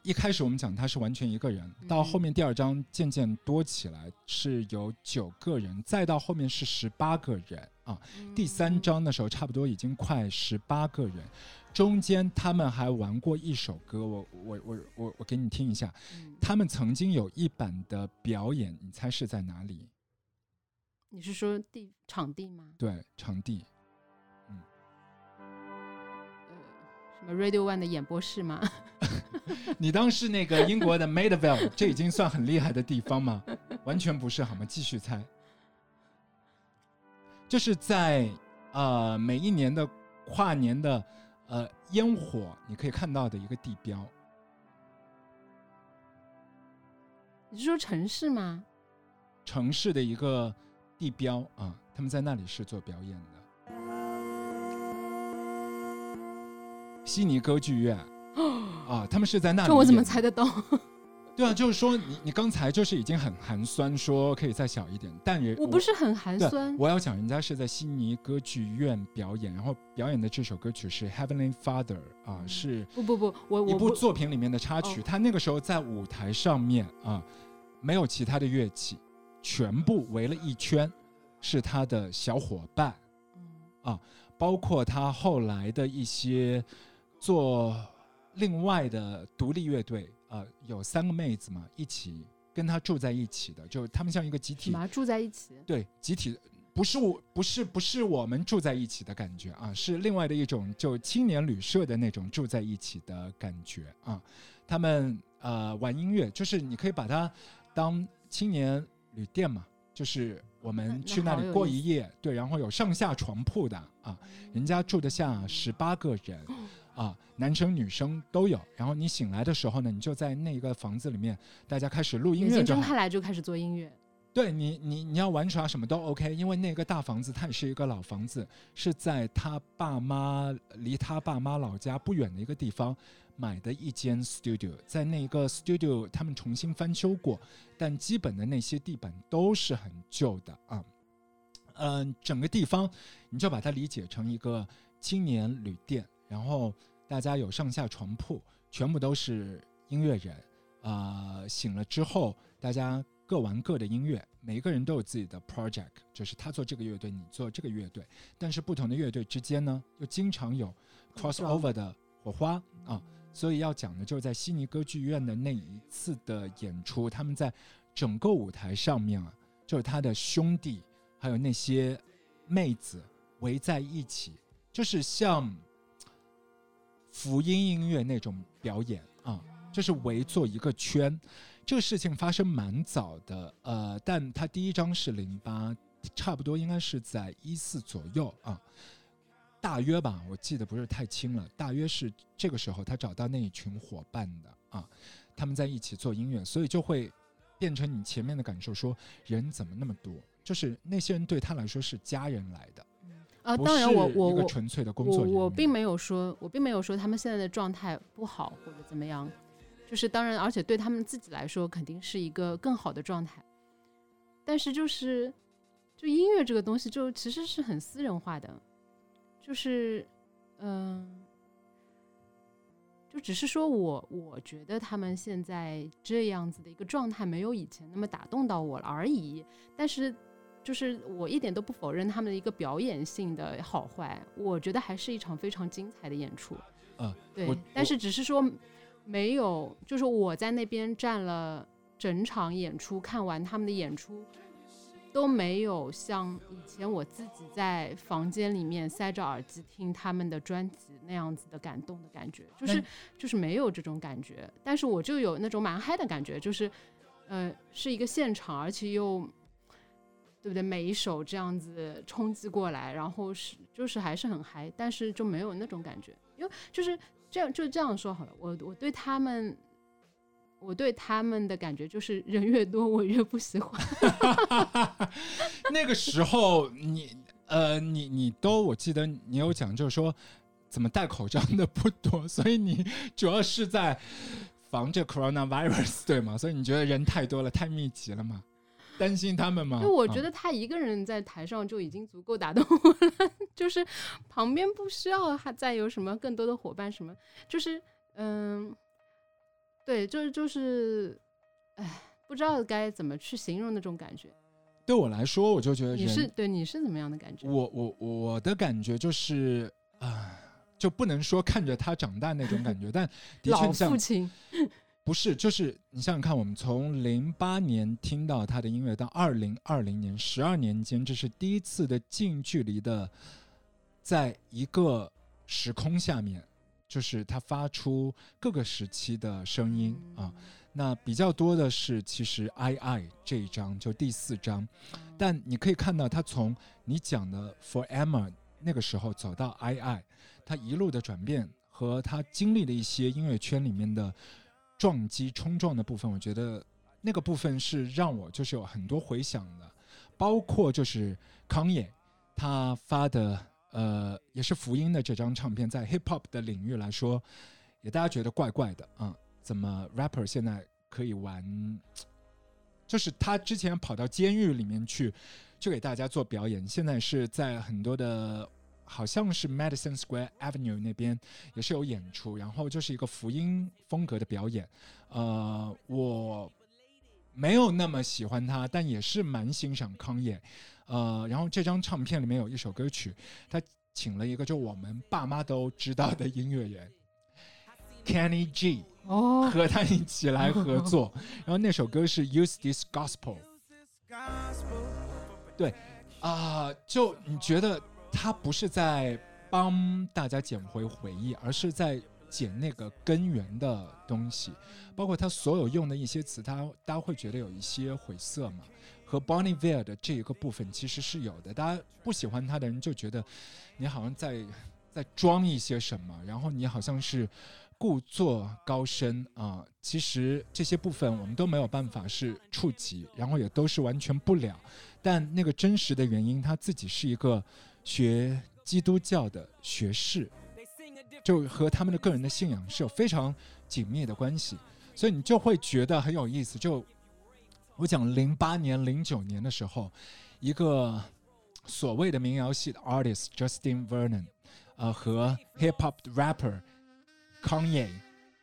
一开始我们讲他是完全一个人，到后面第二章渐渐多起来，是有九个人，再到后面是十八个人啊。第三章的时候差不多已经快十八个人，中间他们还玩过一首歌，我我我我我给你听一下，他们曾经有一版的表演，你猜是在哪里？你是说地场地吗？对，场地。嗯什么 Radio One 的演播室吗？[laughs] [laughs] 你当是那个英国的 Madeville，这已经算很厉害的地方吗？完全不是，好吗？继续猜，就是在呃每一年的跨年的呃烟火，你可以看到的一个地标。你是说城市吗？城市的一个地标啊，他们在那里是做表演的。悉尼歌剧院。[gasps] 啊，他们是在那里。这我怎么猜得到？[laughs] 对啊，就是说你你刚才就是已经很寒酸，说可以再小一点，但也我不是很寒酸。我要讲，人家是在悉尼歌剧院表演，然后表演的这首歌曲是《Heavenly Father》啊，是不不不，我一部作品里面的插曲。他那个时候在舞台上面啊，没有其他的乐器，全部围了一圈，是他的小伙伴，啊，包括他后来的一些做。另外的独立乐队，呃，有三个妹子嘛，一起跟他住在一起的，就他们像一个集体。嘛，住在一起？对，集体不是我，不是不是我们住在一起的感觉啊，是另外的一种，就青年旅社的那种住在一起的感觉啊。他们呃玩音乐，就是你可以把它当青年旅店嘛，就是我们去那里过一夜，对，然后有上下床铺的啊，人家住得下十八个人。[gasps] 啊，男生女生都有。然后你醒来的时候呢，你就在那个房子里面，大家开始录音乐。睁开来就开始做音乐。对你，你你要玩耍什么都 OK，因为那个大房子它也是一个老房子，是在他爸妈离他爸妈老家不远的一个地方买的一间 studio，在那个 studio 他们重新翻修过，但基本的那些地板都是很旧的啊。嗯、整个地方你就把它理解成一个青年旅店，然后大家有上下床铺，全部都是音乐人。啊、醒了之后，大家各玩各的音乐，每一个人都有自己的 project，就是他做这个乐队，你做这个乐队，但是不同的乐队之间呢，又经常有 crossover 的火花啊。所以要讲的就是在悉尼歌剧院的那一次的演出，他们在整个舞台上面啊，就是他的兄弟还有那些妹子围在一起，就是像福音音乐那种表演啊，就是围坐一个圈。这个事情发生蛮早的，呃，但他第一张是零八，差不多应该是在一四左右啊，大约吧，我记得不是太清了，大约是这个时候他找到那一群伙伴的啊，他们在一起做音乐，所以就会变成你前面的感受，说人怎么那么多？就是那些人对他来说是家人来的，啊，当然我我我纯粹的工我。我并没有说，我并没有说他们现在的状态不好或者怎么样，就是当然，而且对他们自己来说肯定是一个更好的状态。但是就是，就音乐这个东西，就其实是很私人化的，就是嗯、就只是说我我觉得他们现在这样子的一个状态没有以前那么打动到我了而已，但是。就是我一点都不否认他们的一个表演性的好坏，我觉得还是一场非常精彩的演出。嗯，对，但是只是说没有，就是我在那边站了整场演出，看完他们的演出，都没有像以前我自己在房间里面塞着耳机听他们的专辑那样子的感动的感觉，就是就是没有这种感觉。但是我就有那种蛮嗨的感觉，就是呃是一个现场，而且又。对不对？每一首这样子冲击过来，然后是就是还是很嗨，但是就没有那种感觉，因为就是这样就这样说好了。我我对他们，我对他们的感觉就是人越多我越不喜欢。[laughs] 那个时候你呃，你你都我记得你有讲，就是说怎么戴口罩的不多，所以你主要是在防着 coronavirus 对吗？所以你觉得人太多了，太密集了吗？担心他们吗？因为我觉啊得他一个人在台上就已经足够打动我了，[laughs] 就是旁边不需要还再有什么更多的伙伴什么，就是嗯，对，就是就是，哎，不知道该怎么去形容那种感觉。对我来说，我就觉得你是对你是怎么样的感觉？我我我的感觉就是啊、就不能说看着他长大那种感觉，但的确像父亲，不是，就是你想想看，我们从零八年听到他的音乐到二零二零年，十二年间，这是第一次的近距离的，在一个时空下面，就是他发出各个时期的声音啊。那比较多的是，其实《I I》这一章就第四章，但你可以看到他从你讲的《Forever》那个时候走到《I I》，他一路的转变和他经历的一些音乐圈里面的撞击、冲撞的部分，我觉得那个部分是让我就是有很多回响的，包括就是康也他发的呃也是福音的这张唱片，在 hip hop 的领域来说，也大家觉得怪怪的啊、怎么 rapper 现在可以玩？就是他之前跑到监狱里面去，就给大家做表演，现在是在很多的，好像是 Madison Square Avenue 那边也是有演出，然后就是一个福音风格的表演。呃，我没有那么喜欢他，但也是蛮欣赏康也。呃，然后这张唱片里面有一首歌曲，他请了一个就我们爸妈都知道的音乐人 [laughs] Kenny G。哦，和他一起来合作，然后那首歌是《Use This Gospel》。对啊、就你觉得他不是在帮大家捡回回忆，而是在捡那个根源的东西，包括他所有用的一些词，他大家会觉得有一些晦涩嘛。和 Bonnie ver 的这一个部分其实是有的，大家不喜欢他的人就觉得你好像在在装一些什么，然后你好像是故作高深啊、其实这些部分我们都没有办法是触及，然后也都是完全不了。但那个真实的原因，他自己是一个学基督教的学士，就和他们的个人的信仰是有非常紧密的关系，所以你就会觉得很有意思。就我讲零八年、零九年的时候，一个所谓的民谣系的 artist Justin Vernon，呃，和 hip hop rapper Kanye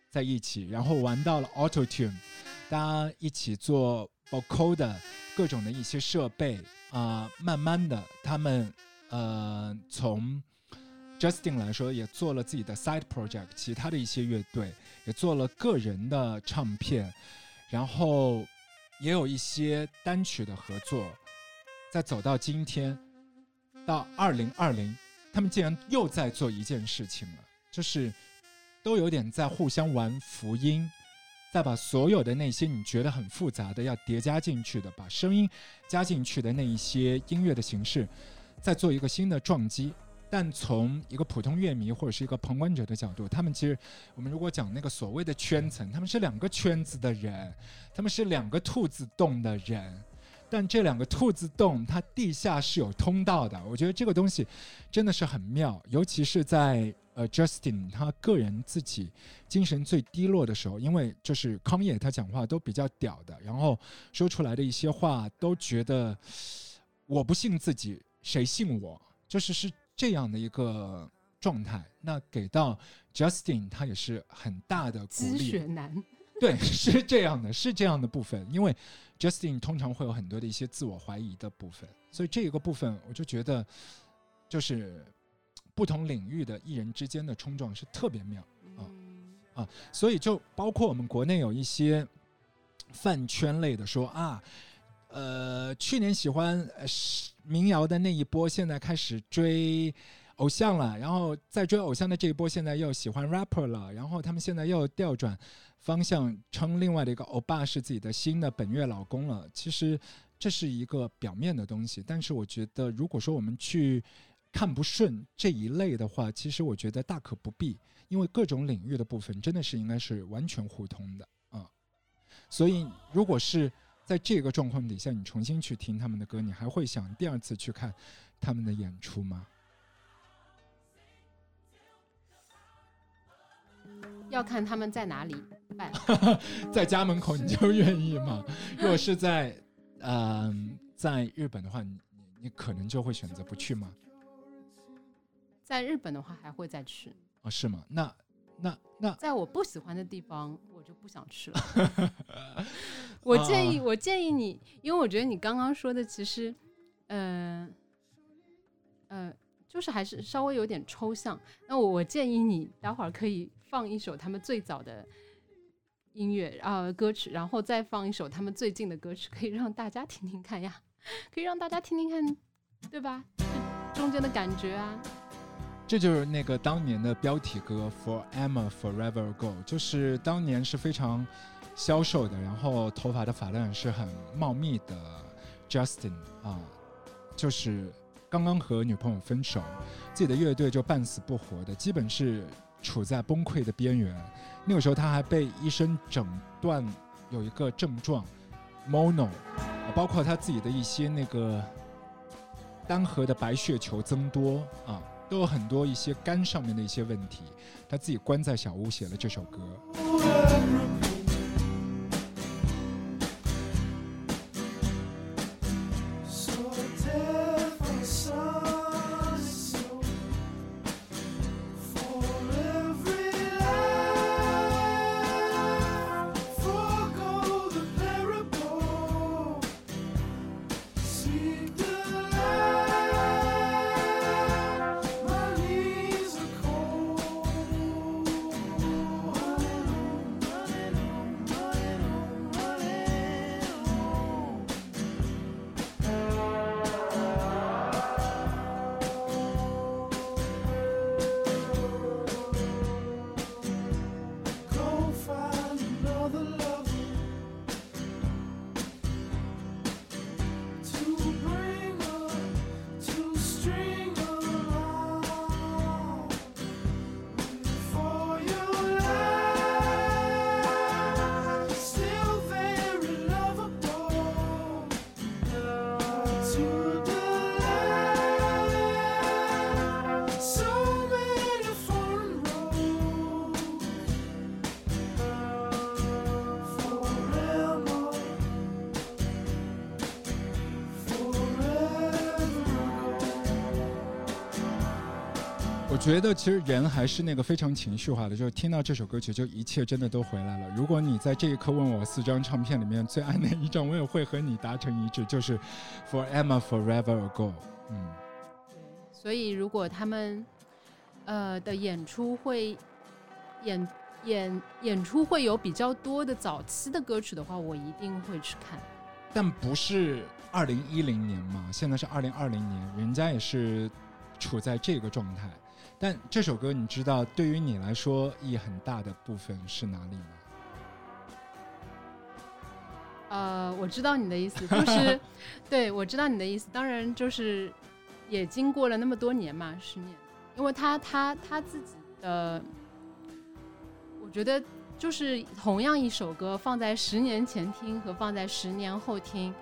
在一起，然后玩到了 Auto Tune，大家一起做 vocal 各种的一些设备啊、慢慢的，他们呃从 Justin 来说，也做了自己的 side project，其他的一些乐队也做了个人的唱片，然后也有一些单曲的合作。再走到今天，到二零二零，他们竟然又在做一件事情了，就是都有点在互相玩福音，再把所有的那些你觉得很复杂的要叠加进去的，把声音加进去的那一些音乐的形式，再做一个新的撞击。但从一个普通乐迷或者是一个旁观者的角度，他们其实，我们如果讲那个所谓的圈层，他们是两个圈子的人，他们是两个兔子洞的人。但这两个兔子洞，它地下是有通道的。我觉得这个东西真的是很妙，尤其是在呃 Justin 他个人自己精神最低落的时候，因为就是康也他讲话都比较屌的，然后说出来的一些话都觉得我不信自己，谁信我？就是是这样的一个状态。那给到 Justin 他也是很大的鼓励。对，[laughs] 是这样的，是这样的部分，因为 Justin 通常会有很多的一些自我怀疑的部分，所以这一个部分我就觉得，就是不同领域的艺人之间的冲撞是特别妙，啊啊所以就包括我们国内有一些饭圈类的说啊，呃，去年喜欢民谣的那一波，现在开始追偶像了，然后在追偶像的这一波，现在又喜欢 rapper 了，然后他们现在又调转方向，称另外的一个欧巴是自己的新的本月老公了。其实这是一个表面的东西，但是我觉得，如果说我们去看不顺这一类的话，其实我觉得大可不必，因为各种领域的部分真的是应该是完全互通的啊、所以，如果是在这个状况底下，你重新去听他们的歌，你还会想第二次去看他们的演出吗？要看他们在哪里办。[laughs] 在家门口你就愿意吗？如果是在嗯、在日本的话，你你你可能就会选择不去吗？在日本的话，还会再去；啊、是吗？那那那在我不喜欢的地方，我就不想去了。[laughs] 我建议，我建议你，因为我觉得你刚刚说的其实，呃，呃，就是还是稍微有点抽象。那我我建议你待会儿可以放一首他们最早的音乐啊、呃歌曲，然后再放一首他们最近的歌曲，可以让大家听听看呀，可以让大家听听看，对吧？这 [laughs] 中间的感觉啊，这就是那个当年的标题歌《Forever Forever Go》，就是当年是非常消瘦的，然后头发的发量是很茂密的 Justin 啊，就是刚刚和女朋友分手，自己的乐队就半死不活的，基本是处在崩溃的边缘。那个时候他还被医生诊断有一个症状 mono，包括他自己的一些那个单核的白血球增多啊，都有很多一些肝上面的一些问题。他自己关在小屋写了这首歌。觉得其实人还是那个非常情绪化的，就是听到这首歌曲，就一切真的都回来了。如果你在这一刻问我四张唱片里面最爱哪一张，我也会和你达成一致，就是《For Emma Forever Ago》。嗯，所以如果他们呃的演出会演演演出会有比较多的早期的歌曲的话，我一定会去看。但不是二零一零年嘛，现在是二零二零年，人家也是处在这个状态。但这首歌你知道，对于你来说意义很大的部分是哪里吗？呃，我知道你的意思，就是 [laughs] 对我知道你的意思。当然，就是也经过了那么多年嘛，十年，因为他他他自己的，我觉得就是同样一首歌放在十年前听和放在十年后听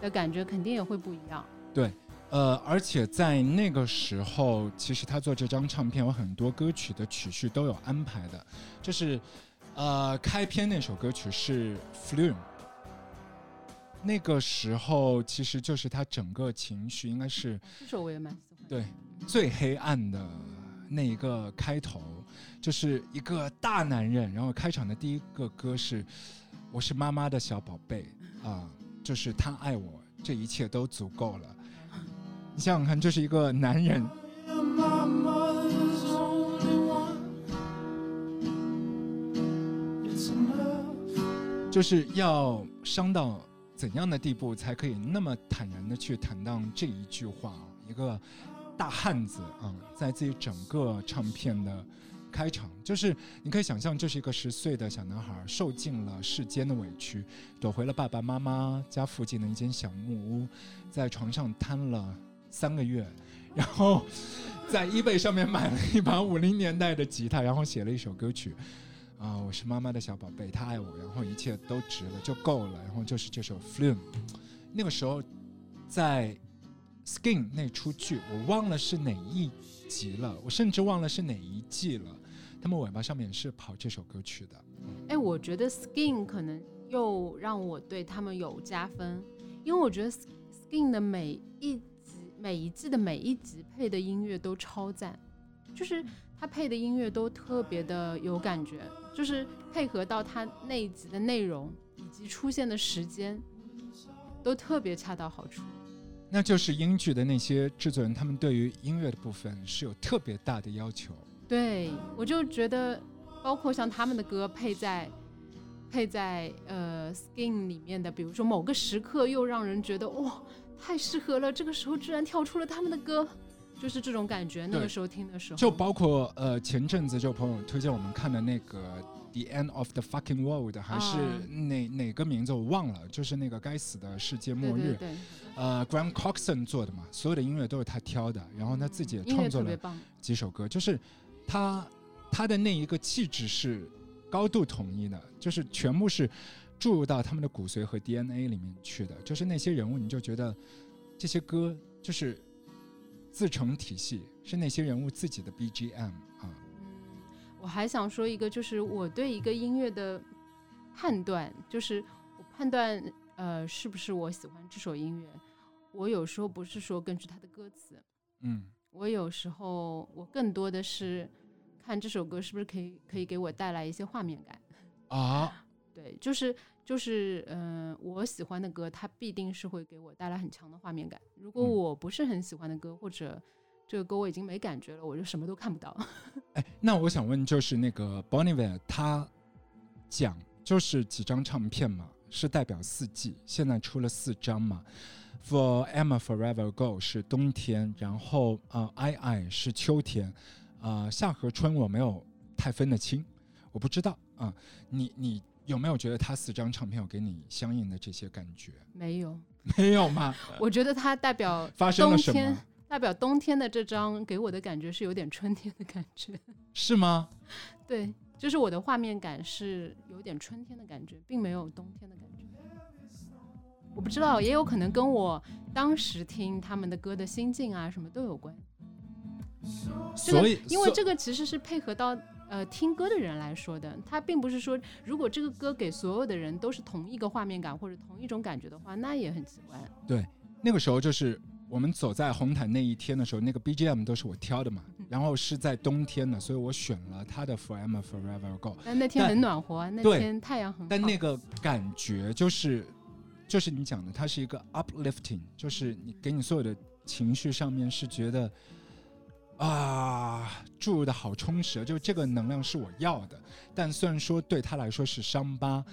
的感觉肯定也会不一样。对，呃，而且在那个时候，其实他做这张唱片有很多歌曲的曲序都有安排的，就是呃，开篇那首歌曲是《Flume》，那个时候其实就是他整个情绪应该是这首我也蛮喜欢的。对最黑暗的那一个开头，就是一个大男人，然后开场的第一个歌是“我是妈妈的小宝贝”啊，就是他爱我，这一切都足够了。你想想看，这是一个男人，就是要伤到怎样的地步，才可以那么坦然的去坦荡这一句话？一个大汉子啊，在自己整个唱片的开场，就是你可以想象，这是一个十岁的小男孩，受尽了世间的委屈，躲回了爸爸妈妈家附近的一间小木屋，在床上瘫了三个月，然后在 eBay 上面买了一把五零年代的吉他，然后写了一首歌曲。啊，我是妈妈的小宝贝，她爱我，然后一切都值了，就够了。然后就是这首《Flume》，那个时候在 Skin 那出剧，我忘了是哪一集了，我甚至忘了是哪一季了。他们尾巴上面是跑这首歌曲的，哎，我觉得 Skin 可能又让我对他们有加分，因为我觉得 Skin 的每一、每一季的每一集配的音乐都超赞，就是他配的音乐都特别的有感觉，就是配合到他那一集的内容以及出现的时间，都特别恰到好处。那就是英剧的那些制作人，他们对于音乐的部分是有特别大的要求。对，我就觉得，包括像他们的歌配在配在呃 Skin 里面的，比如说某个时刻，又让人觉得哇，太适合了。这个时候居然跳出了他们的歌，就是这种感觉。那个时候听的时候，就包括呃前阵子就朋友推荐我们看的那个《The End of the Fucking World》，还是啊哪、哪个名字我忘了，就是那个该死的世界末日。对对对，呃，Graham Coxon 做的嘛，所有的音乐都是他挑的，然后他自己也创作了。几首歌，就是他他的那一个气质是高度统一的，就是全部是注入到他们的骨髓和 DNA 里面去的，就是那些人物，你就觉得这些歌就是自成体系，是那些人物自己的 BGM 啊。嗯，我还想说一个，就是我对一个音乐的判断，就是我判断呃是不是我喜欢这首音乐，我有时候不是说根据它的歌词，嗯，我有时候我更多的是看这首歌是不是可以可以给我带来一些画面感。啊，对，就是就是嗯、呃我喜欢的歌，它必定是会给我带来很强的画面感。如果嗯我不是很喜欢的歌，或者这个歌我已经没感觉了，我就什么都看不到。[laughs] 哎，那我想问，就是那个 Bon Iver 他讲就是几张唱片嘛，是代表四季，现在出了四张嘛。For Emma Forever Go 是冬天，然后呃 I I 是秋天，呃夏和春我没有太分得清，我不知道啊、你你有没有觉得他四张唱片有给你相应的这些感觉？没有，没有吗？[laughs] 我觉得它代表 [laughs] 发生了什冬天么？代表冬天的这张给我的感觉是有点春天的感觉。是吗？[laughs] 对，就是我的画面感是有点春天的感觉，并没有冬天的感觉。我不知道，也有可能跟我当时听他们的歌的心境啊什么都有关。这个所以所因为这个其实是配合到呃听歌的人来说的，它并不是说如果这个歌给所有的人都是同一个画面感或者同一种感觉的话，那也很奇怪。对，那个时候就是我们走在红毯那一天的时候，那个 BGM 都是我挑的嘛。然后是在冬天的，所以我选了他的 Forever Forever Go。但那天很暖和啊，那天太阳很好。但那个感觉就是，就是你讲的，它是一个 uplifting，就是你给你所有的情绪上面是觉得啊注入的好充实，就这个能量是我要的。但虽然说对他来说是伤疤，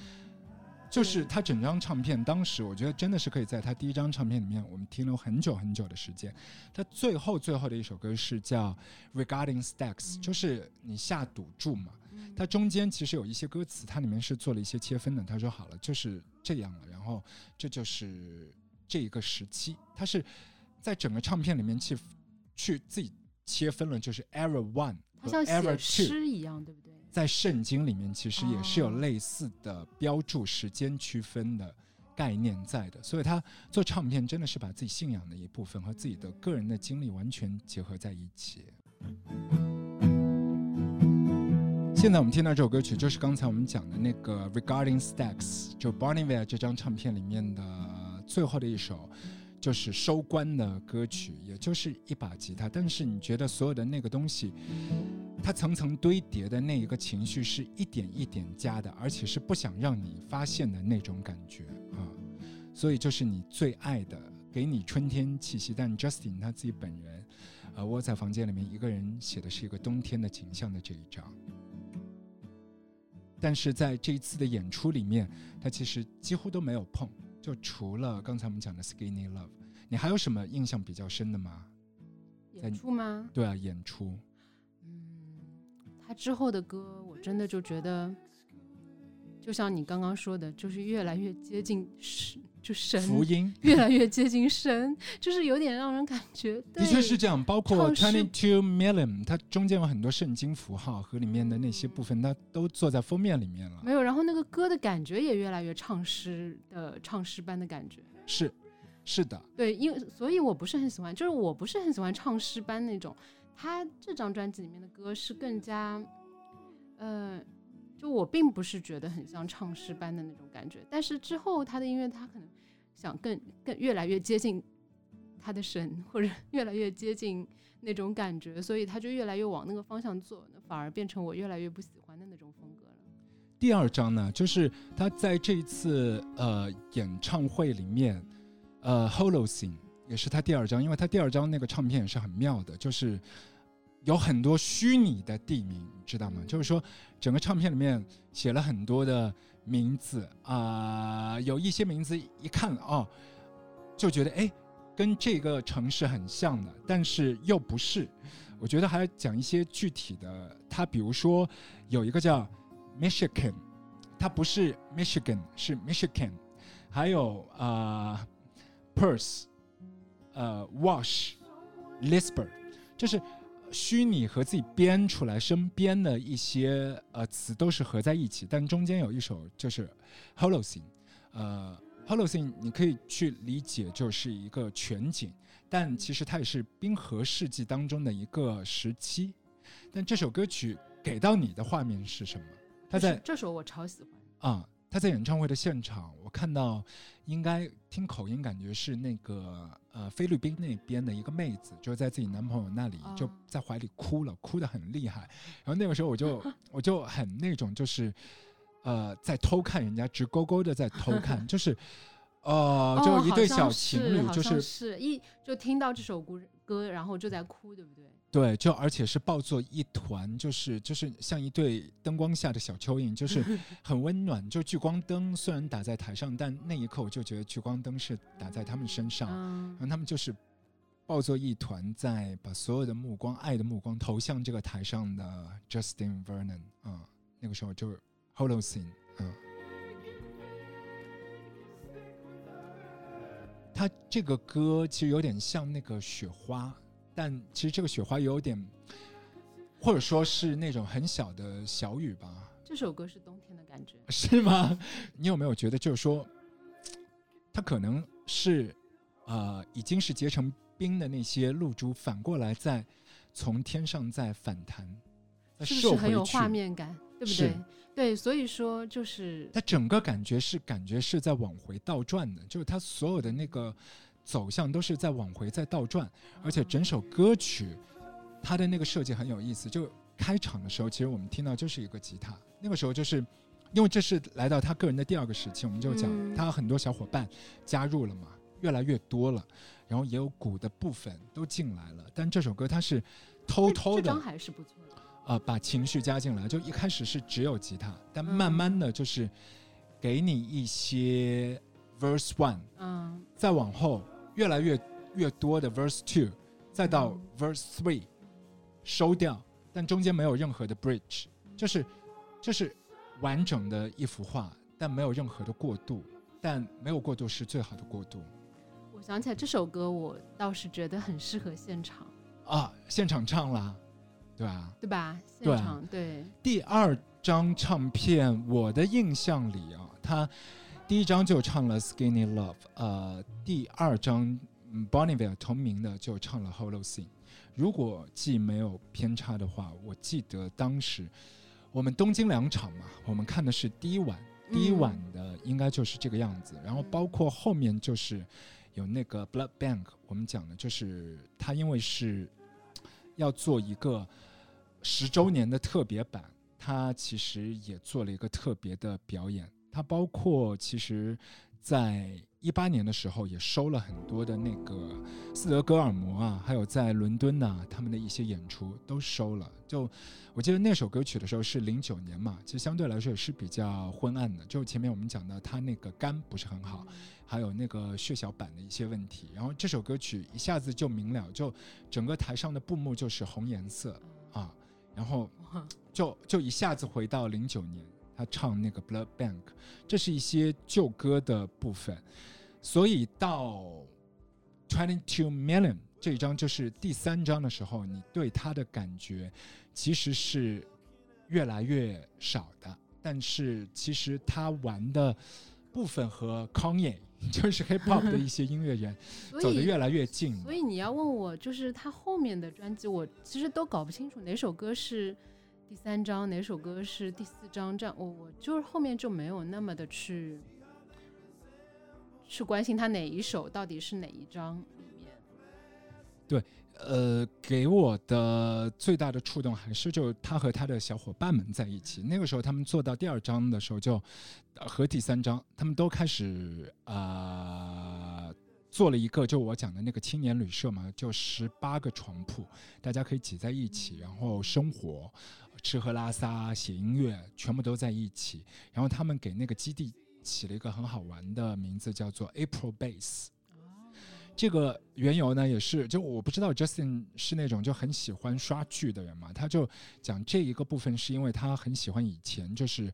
就是他整张唱片，当时我觉得真的是可以在他第一张唱片里面，我们停留很久很久的时间。他最后最后的一首歌是叫 Regarding Stacks，就是你下赌注嘛。它中间其实有一些歌词，它里面是做了一些切分的。他说好了，就是这样了，然后这就是这一个时期，他是在整个唱片里面去去自己切分了，就是 Era One 和它像写 Two。诗一样，对不对？在圣经里面其实也是有哦类似的标注时间区分的概念在的，所以他做唱片真的是把自己信仰的一部分和自己的个人的经历完全结合在一起。现在我们听到这首歌曲，就是刚才我们讲的那个《Regarding Stacks》，就 a 这张唱片里面的最后的一首，就是收官的歌曲，也就是一把吉他。但是你觉得所有的那个东西，它层层堆叠的那一个情绪是一点一点加的，而且是不想让你发现的那种感觉啊。所以就是你最爱的，给你春天气息，但 Justin 他自己本人，呃，窝在房间里面一个人写的是一个冬天的景象的这一张。但是在这一次的演出里面，他其实几乎都没有碰，就除了刚才我们讲的《Skinny Love》，你还有什么印象比较深的吗？演出吗？对啊，演出，嗯，他之后的歌，我真的就觉得，就像你刚刚说的，就是越来越接近神，就神福音 [laughs] 越来越接近神，就是有点让人感觉，[laughs] 的确是这样，包括 Twenty Two Million，它中间有很多圣经符号和里面的那些部分，它都做在封面里面了。没有，然后那个歌的感觉也越来越唱诗的唱诗般的感觉。是，是的，对，因为所以我不是很喜欢，就是我不是很喜欢唱诗班那种。他这张专辑里面的歌是更加，呃，就我并不是觉得很像唱诗班的那种感觉。但是之后他的音乐，他可能想更更越来越接近他的神，或者 [laughs] 越来越接近那种感觉，所以他就越来越往那个方向做，反而变成我越来越不喜欢的那种风格了。第二张呢，就是他在这一次呃演唱会里面，呃 Holocene 也是他第二张，因为他第二张那个唱片也是很妙的，就是有很多虚拟的地名，你知道吗？就是说整个唱片里面写了很多的名字啊、有一些名字一看哦，就觉得哎跟这个城市很像的，但是又不是。我觉得还要讲一些具体的，它比如说有一个叫 Michigan，它不是 Michigan，是 Michigan，还有啊、Perth，呃 Wash，Lisbon，就是虚拟和自己编出来身边的一些呃词都是合在一起，但中间有一首就是 Holocene，呃 Holocene 你可以去理解就是一个全景，但其实它也是冰河世纪当中的一个时期。但这首歌曲给到你的画面是什么？它在这首我超喜欢。啊、他在演唱会的现场，我看到应该听口音，感觉是那个呃菲律宾那边的一个妹子，就在自己男朋友那里哦就在怀里哭了，哭得很厉害。然后那个时候我就 [laughs] 我就很那种就是呃在偷看人家，直勾勾的在偷看，[laughs] 就是呃就一对小情侣，就是是一就听到这首歌歌，然后就在哭，对不对？对，就而且是抱作一团，就是就是像一对灯光下的小蚯蚓，就 [laughs] 是很温暖。就聚光灯虽然打在台上，但那一刻我就觉得聚光灯是打在他们身上，嗯然后他们就是抱作一团，在把所有的目光、爱的目光投向这个台上的 Justin Vernon 啊、那个时候就是 Holocene 嗯。他这个歌其实有点像那个雪花，但其实这个雪花有点，或者说是那种很小的小雨吧，这首歌是冬天的感觉。是吗？[laughs] 你有没有觉得，就是说，它可能是呃已经是结成冰的那些露珠，反过来再从天上再反弹，再是不是很有画？面感，对不对？对，所以说就是它整个感觉是感觉是在往回倒转的，就是它所有的那个走向都是在往回在倒转，而且整首歌曲它的那个设计很有意思，就开场的时候，其实我们听到就是一个吉他，那个时候就是。因为这是来到他个人的第二个时期，我们就讲嗯他很多小伙伴加入了嘛，越来越多了，然后也有鼓的部分都进来了。但这首歌它是偷偷的这张还是不错的。呃，把情绪加进来。就一开始是只有吉他，但嗯慢慢的就是给你一些 verse one，嗯，再往后越来越越多的 verse two，再到嗯 verse three，收掉，但中间没有任何的 bridge，就是就是完整的一幅画，但没有任何的过渡，但没有过渡是最好的过渡我想起来这首歌，我倒是觉得很适合现场，啊！现场唱啦，对吧？对吧？现场对，第二张唱片，我的印象里啊，他第一张就唱了《Skinny Love》，呃，第二张嗯 Bonneville 同名的就唱了《Hollow Scene》。如果记没有偏差的话，我记得当时我们东京两场嘛，我们看的是第一晚，第一晚的应该就是这个样子，然后包括后面就是有那个 Blood Bank，我们讲的就是他因为是要做一个十周年的特别版，他其实也做了一个特别的表演。它包括其实，在一八年的时候也收了很多的那个斯德哥尔摩啊，还有在伦敦呐、他们的一些演出都收了。就我记得那首歌曲的时候是零九年嘛，其实相对来说也是比较昏暗的。就前面我们讲到他那个肝不是很好，还有那个血小板的一些问题。然后这首歌曲一下子就明了，就整个台上的布幕就是红颜色啊，然后就就一下子回到零九年，他唱那个 Blood Bank，这是一些旧歌的部分，所以到 Twenty Two Million 这一张就是第三张的时候，你对他的感觉其实是越来越少的，但是其实他玩的部分和 Kanye [laughs] 就是 [laughs] Hip Hop 的一些音乐人走得越来越近所以你要问我，就是他后面的专辑，我其实都搞不清楚哪首歌是第三章，哪首歌是第四章，这样我我就是后面就没有那么的去去关心他哪一首到底是哪一章里面。对呃，给我的最大的触动还是就他和他的小伙伴们在一起。那个时候他们做到第二章的时候就，和第三章他们都开始啊、呃做了一个就我讲的那个青年旅社嘛，就十八个床铺，大家可以挤在一起，然后生活、吃喝拉撒、写音乐，全部都在一起。然后他们给那个基地起了一个很好玩的名字，叫做 April Base。这个缘由呢，也是就我不知道 Justin 是那种就很喜欢刷剧的人嘛，他就讲这一个部分是因为他很喜欢以前就是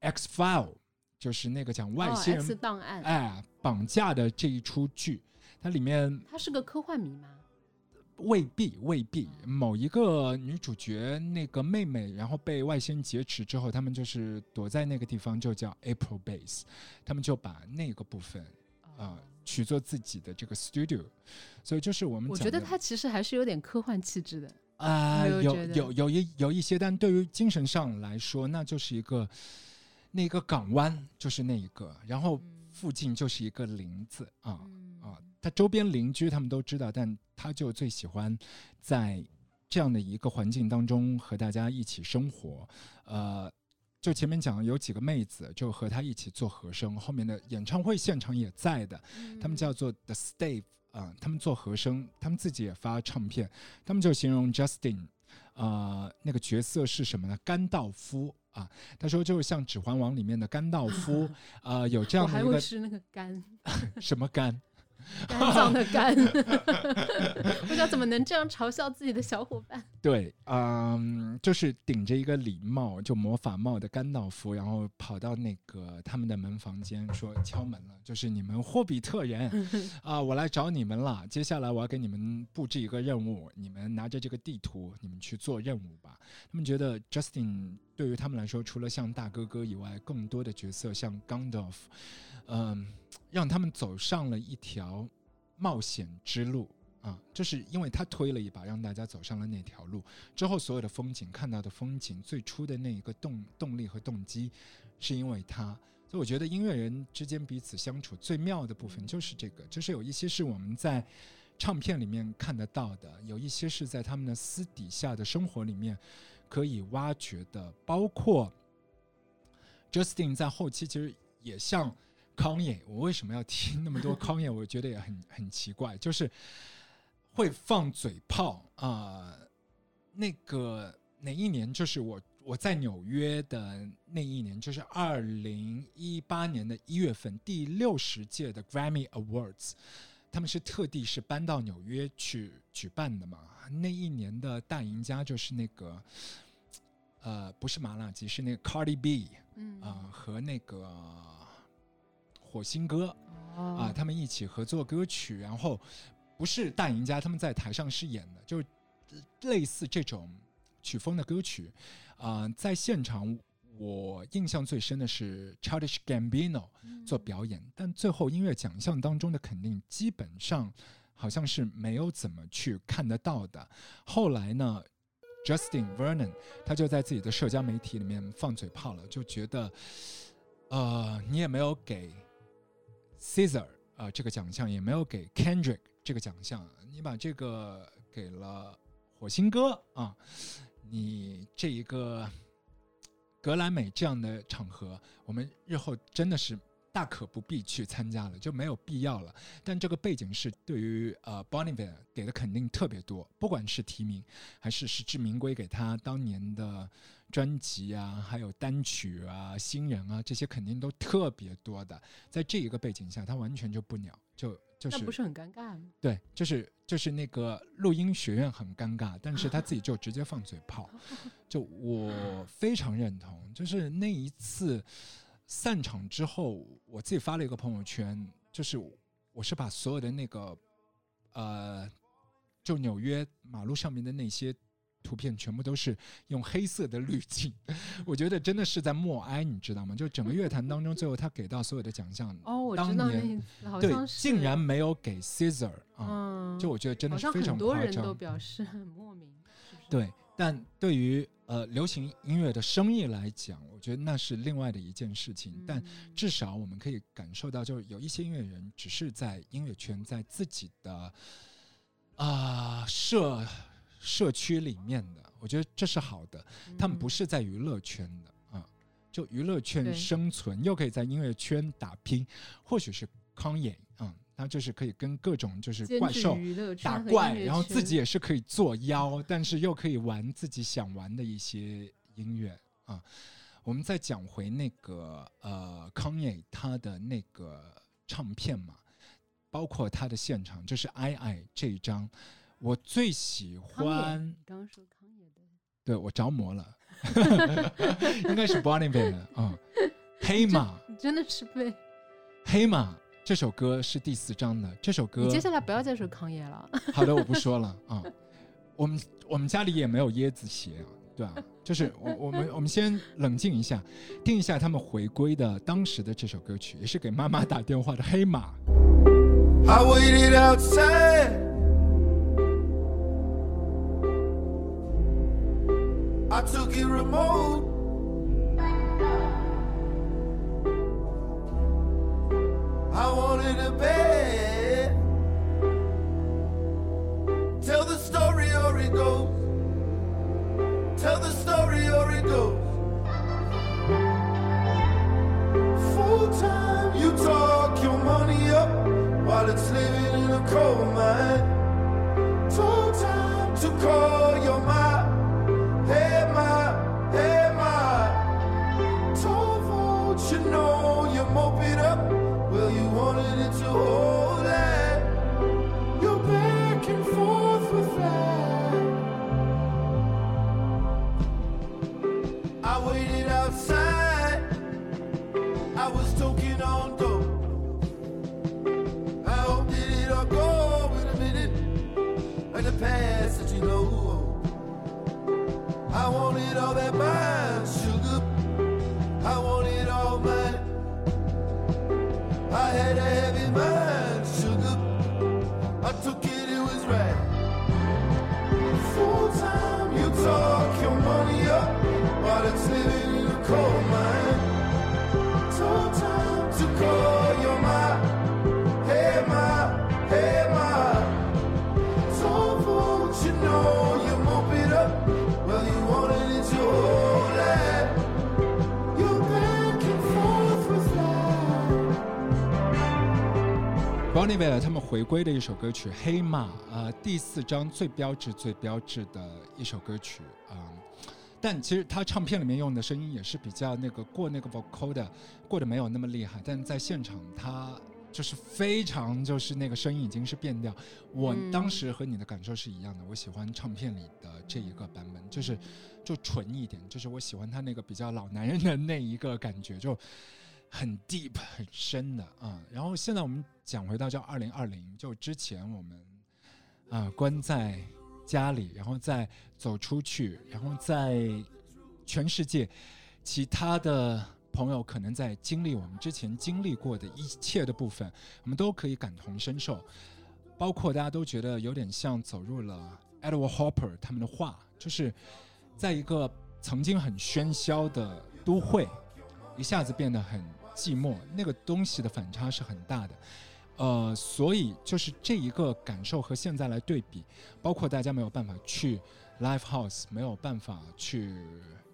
X File，就是那个讲外哦星人、档案，哎绑架的这一出剧，它里面他是个科幻迷吗？未必未必某一个女主角那个妹妹，然后被外星人劫持之后，他们就是躲在那个地方，就叫 April Base，他们就把那个部分啊、取做自己的这个 studio，所以就是我们我觉得他其实还是有点科幻气质的。啊、有有有有一有一些，但对于精神上来说，那就是一个那个港湾，就是那一个，然后附近就是一个林子啊。嗯啊，他周边邻居他们都知道，但他就最喜欢在这样的一个环境当中和大家一起生活。呃，就前面讲有几个妹子就和他一起做和声，后面的演唱会现场也在的，他们叫做 The Stave 啊、他们做和声，他们自己也发唱片，他们就形容 Justin。呃，那个角色是什么呢？甘道夫啊，他说就是像《指环王》里面的甘道夫，[laughs] 呃，有这样的一个是那个甘 [laughs] 什么甘，[laughs] 肝脏的肝，不知道怎么能这样嘲笑自己的小伙伴。[laughs] 对，嗯，就是顶着一个礼帽，就魔法帽的甘道夫，然后跑到那个他们的门房间说敲门了，就是你们霍比特人 [laughs] 啊、我来找你们了。接下来我要给你们布置一个任务，你们拿着这个地图，你们去做任务吧。他们觉得 Justin 对于他们来说，除了像大哥哥以外，更多的角色像 Gandalf，嗯，让他们走上了一条冒险之路。啊，就是因为他推了一把，让大家走上了那条路。之后所有的风景看到的风景，最初的那一个动动力和动机，是因为他。所以我觉得音乐人之间彼此相处最妙的部分就是这个，就是有一些是我们在唱片里面看得到的，有一些是在他们的私底下的生活里面可以挖掘的，包括 Justin 在后期其实也像康也，我为什么要听那么多康也？我觉得也很很奇怪，就是会放嘴炮啊、那个哪一年？就是我我在纽约的那一年，就是二零一八年的一月份，第六十届的 Grammy Awards，他们是特地是搬到纽约去举办的嘛。那一年的大赢家就是那个，呃，不是麻辣鸡，是那个 Cardi B 嗯啊、和那个火星哥啊、啊他们一起合作歌曲，然后不是大赢家，他们在台上是演的，就类似这种曲风的歌曲。啊、在现场我印象最深的是 Childish Gambino 做表演，但最后音乐奖项当中的肯定基本上好像是没有怎么去看得到的。后来呢，Justin Vernon 他就在自己的社交媒体里面放嘴炮了，就觉得，呃，你也没有给 Caesar 啊、这个奖项，也没有给 Kendrick 这个奖项，你把这个给了火星哥啊，你这一个格莱美这样的场合，我们日后真的是大可不必去参加了，就没有必要了。但这个背景是对于呃 b o n n i v e r 给的肯定特别多，不管是提名还是实至名归给他当年的专辑啊，还有单曲啊、新人啊这些肯定都特别多的。在这一个背景下，他完全就不鸟，就就是那不是很尴尬吗？对，就是就是那个录音学院很尴尬，但是他自己就直接放嘴炮，[laughs] 就我非常认同。就是那一次散场之后，我自己发了一个朋友圈，就是我是把所有的那个呃，就纽约马路上面的那些图片，全部都是用黑色的滤镜，[laughs] 我觉得真的是在默哀，你知道吗？就整个乐坛当中，最后他给到所有的奖项，哦，我当知道那对像，竟然没有给 Caesar 啊。嗯，就我觉得真的是非常很多夸张。人都表示很莫名，是是？对，但对于呃流行音乐的生意来讲，我觉得那是另外的一件事情。但嗯至少我们可以感受到，就是有一些音乐人只是在音乐圈，在自己的啊、社社区里面的，我觉得这是好的。他们不嗯是在娱乐圈的啊，就娱乐圈生存，又可以在音乐圈打拼，或许是康也啊、他就是可以跟各种就是怪兽打怪，然后自己也是可以作妖，但是又可以玩自己想玩的一些音乐啊。我们再讲回那个呃康也他的那个唱片嘛，包括他的现场，就是《I I》这一张，我最喜欢你，刚刚说康也的，对我着魔了，应该是 Bonnie b a 的啊，黑马你真的是被黑马这首歌是第四章的，这首歌你接下来不要再说康业了，[laughs] 好的，我不说了啊。我们我们家里也没有椰子鞋啊，对啊，就是我我们我们先冷静一下，听一下他们回归的当时的这首歌曲，也是给妈妈打电话的《黑马》。I waited outside. I took it remote. I wanted a bed. Tell the story or it goes. Tell the story or it goes. Full time, you talk your money up while it's living in a coal mine. Full time to call your ma, Bonnie 他们回归的一首歌曲《黑马》呃，第四张最标志、最标志的一首歌曲啊。但其实他唱片里面用的声音也是比较那个过那个 vocal 的，过得没有那么厉害。但在现场，他就是非常就是那个声音已经是变调。我当时和你的感受是一样的，我喜欢唱片里的这一个版本，就是就纯一点，就是我喜欢他那个比较老男人的那一个感觉，就很 deep 很深的啊。然后现在我们讲回到叫二零二零，就之前我们啊关在。家里，然后再走出去，然后在全世界其他的朋友可能在经历我们之前经历过的一切的部分，我们都可以感同身受。包括大家都觉得有点像走入了 Edward Hopper 他们的话，就是在一个曾经很喧嚣的都会，一下子变得很寂寞，那个东西的反差是很大的。呃，所以就是这一个感受和现在来对比，包括大家没有办法去 live house，没有办法去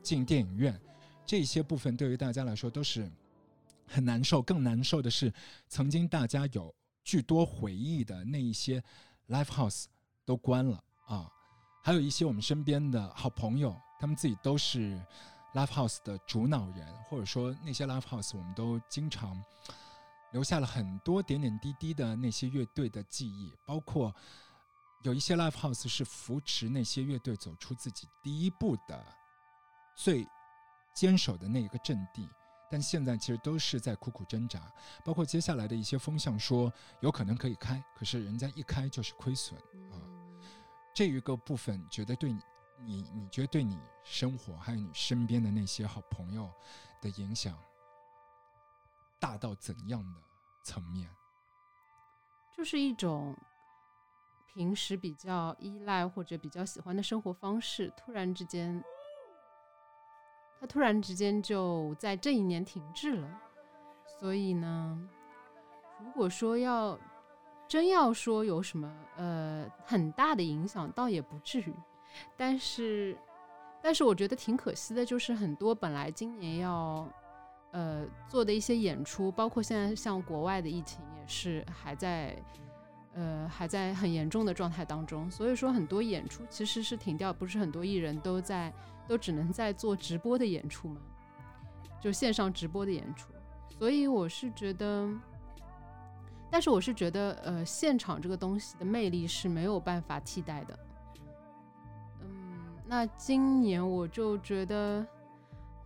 进电影院，这些部分对于大家来说都是很难受。更难受的是，曾经大家有巨多回忆的那一些 live house 都关了啊，还有一些我们身边的好朋友，他们自己都是 live house 的主脑人，或者说那些 live house 我们都经常。留下了很多点点滴滴的那些乐队的记忆，包括有一些 live house 是扶持那些乐队走出自己第一步的最坚守的那一个阵地，但现在其实都是在苦苦挣扎。包括接下来的一些风向说有可能可以开，可是人家一开就是亏损啊。这一个部分觉得对你，你你觉得对你生活还有你身边的那些好朋友的影响大到怎样的？层面，就是一种平时比较依赖或者比较喜欢的生活方式，突然之间，他突然之间就在这一年停滞了。所以呢，如果说要真要说有什么呃很大的影响，倒也不至于。但是，但是我觉得挺可惜的，就是很多本来今年要。呃，做的一些演出，包括现在像国外的疫情也是还在，呃，还在很严重的状态当中。所以说很多演出其实是停掉，不是很多艺人都在，都只能在做直播的演出嘛，就线上直播的演出。所以我是觉得，但是我是觉得，呃，现场这个东西的魅力是没有办法替代的。嗯，那今年我就觉得。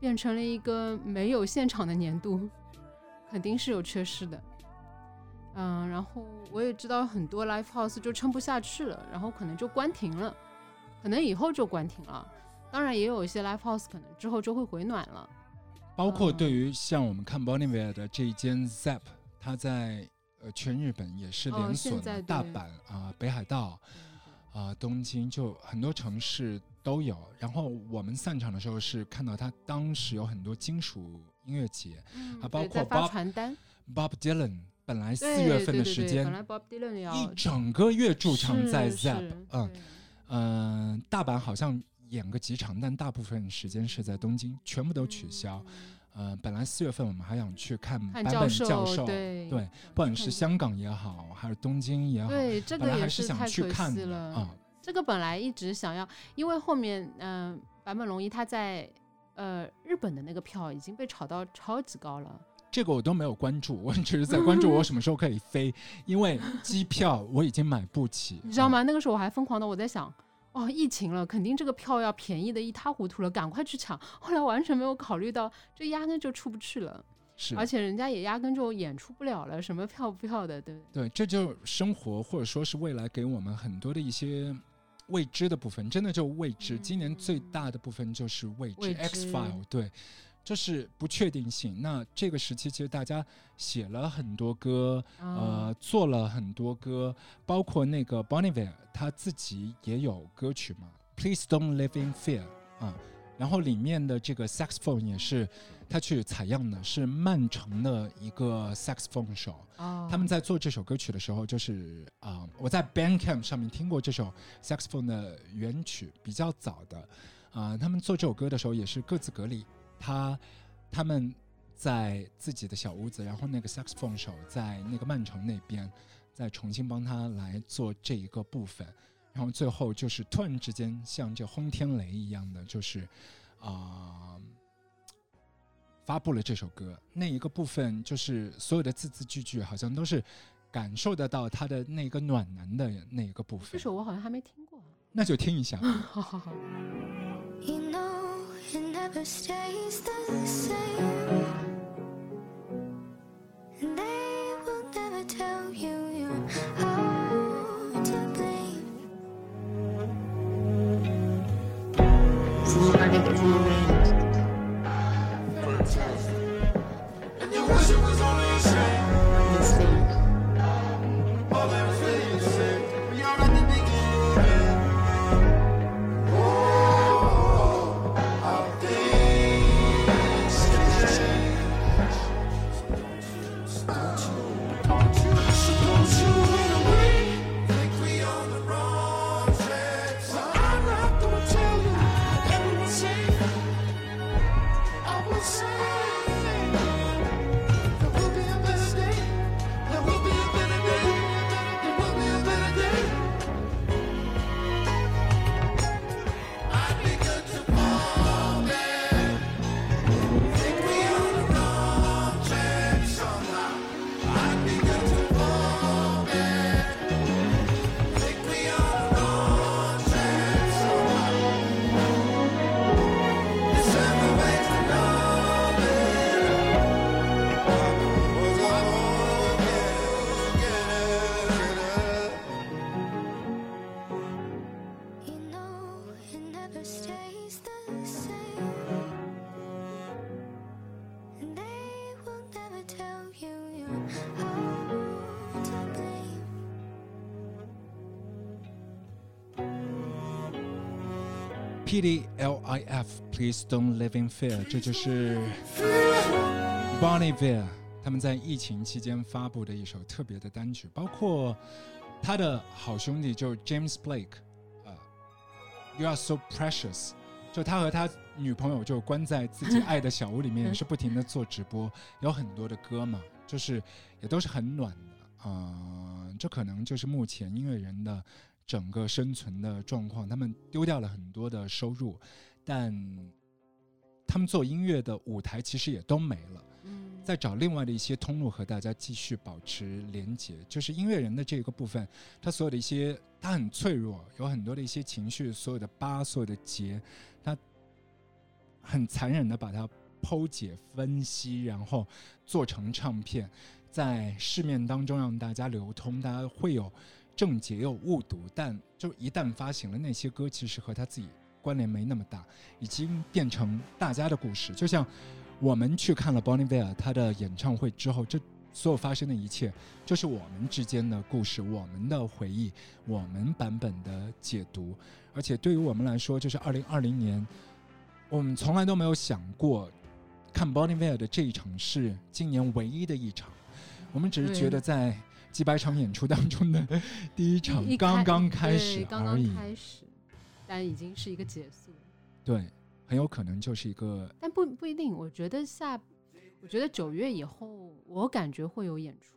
变成了一个没有现场的年度，[laughs] 肯定是有缺失的。嗯，然后我也知道很多 live house 就撑不下去了，然后可能就关停了，可能以后就关停了。当然，也有一些 live house 可能之后就会回暖了。包括对于像我们看 Bonnie 的这一间 Zap，它在呃全日本也是连锁的，大阪啊、北海道啊、东京，就很多城市。都有，然后我们散场的时候是看到他当时有很多金属音乐节，还，包括 Bob Dylan 本来四月份的时间，一整个月驻场在 Zap，嗯嗯，大阪好像演个几场，但大部分时间是在东京，全部都取消。嗯，本来四月份我们还想去看版本教授，对，不管是香港也好，还是东京也好，对，这个也是想去看的啊。这个本来一直想要，因为后面嗯，坂本龙一他在呃日本的那个票已经被炒到超级高了。这个我都没有关注，我只是在关注我什么时候可以飞，因为机票我已经买不起。你知道吗？那个时候我还疯狂的我在想，哦，疫情了，肯定这个票要便宜的一塌糊涂了，赶快去抢。后来完全没有考虑到，这压根就出不去了。是，而且人家也压根就演出不了了，什么票不票的，对不对？对，这就生活或者说是未来给我们很多的一些。未知的部分真的就未知，今年最大的部分就是未知。X file 对，就是不确定性。那这个时期其实大家写了很多歌，呃，做了很多歌，包括那个 Bonnie v e r 他自己也有歌曲嘛，Please Don't Live in Fear 啊。然后里面的这个 saxophone 也是他去采样的，是曼城的一个 saxophone 手。哦，他们在做这首歌曲的时候，就是啊，我在 Bandcamp 上面听过这首 saxophone 的原曲，比较早的。啊，他们做这首歌的时候也是各自隔离，他他们在自己的小屋子，然后那个 saxophone 手在那个曼城那边。再重新帮他来做这一个部分，然后最后就是突然之间像这轰天雷一样的，就是啊、发布了这首歌。那一个部分就是所有的字字句句好像都是感受得到他的那个暖男的那一个部分这分。首我好像还没听过。那就听一下。[laughs] 好好好，You know it never stays the same. 是他那个 And you L I F，Please don't live in fear，这就是 Bonnie Bear 他们在疫情期间发布的一首特别的单曲，包括他的好兄弟就是 James Blake，呃，You are so precious，就他和他女朋友就关在自己爱的小屋里面，也是不停的做直播，有很多的歌嘛，就是也都是很暖的啊、这可能就是目前音乐人的整个生存的状况，他们丢掉了很多的收入，但他们做音乐的舞台其实也都没了。嗯，再找另外的一些通路和大家继续保持连接，就是音乐人的这个部分，他所有的一些，他很脆弱，有很多的一些情绪，所有的疤，所有的结，他很残忍的把它剖解、分析，然后做成唱片，在市面当中让大家流通，大家会有正解又误读，但就一旦发行了，那些歌其实和他自己关联没那么大，已经变成大家的故事，就像。我们去看了 Bonnie Bear 他的演唱会之后，这所有发生的一切，就是我们之间的故事，我们的回忆，我们版本的解读。而且对于我们来说，就是二零二零年，我们从来都没有想过看 Bonnie Bear 的这一场是今年唯一的一场。我们只是觉得在几百场演出当中的 [laughs] 第一场刚刚开开始刚而已刚，开始，但已经是一个结束。对，很有可能就是一个但不不一定，我觉得下，我觉得九月以后，我感觉会有演出。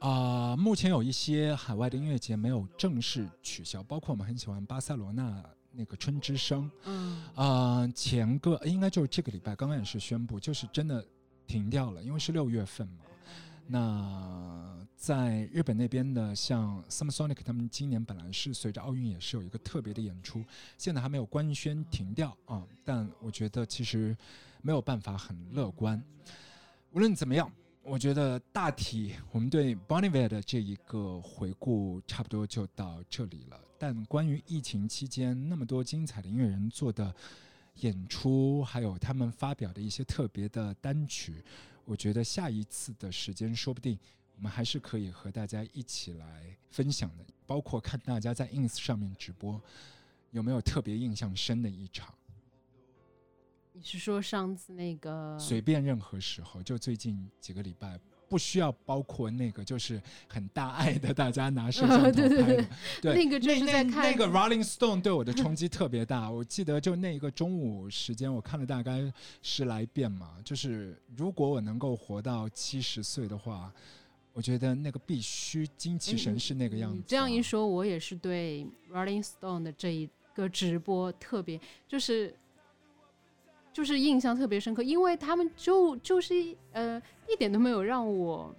啊、目前有一些海外的音乐节没有正式取消，包括我们很喜欢巴塞罗那那个春之声，嗯，啊，前个应该就是这个礼拜刚刚也是宣布，就是真的停掉了，因为是六月份嘛。那在日本那边的，像 Summer Sonic，他们今年本来是随着奥运也是有一个特别的演出，现在还没有官宣停掉啊。但我觉得其实没有办法很乐观。无论怎么样，我觉得大体我们对 Bon Iver 的这一个回顾差不多就到这里了。但关于疫情期间那么多精彩的音乐人做的演出，还有他们发表的一些特别的单曲，我觉得下一次的时间，说不定我们还是可以和大家一起来分享的，包括看大家在 ins 上面直播有没有特别印象深的一场。你是说上次那个？随便任何时候，就最近几个礼拜，不需要包括那个就是很大爱的，大家拿摄像 [laughs] 头拍的。对对对对那个就是在看那个 Rolling Stone 对我的冲击特别大。我记得就那一个中午时间，我看了大概十来遍嘛。就是如果我能够活到七十岁的话，我觉得那个必须精气神是那个样子、这样一，说，我也是对 Rolling Stone 的这一个直播特别，就是就是印象特别深刻，因为他们就就是呃一点都没有让我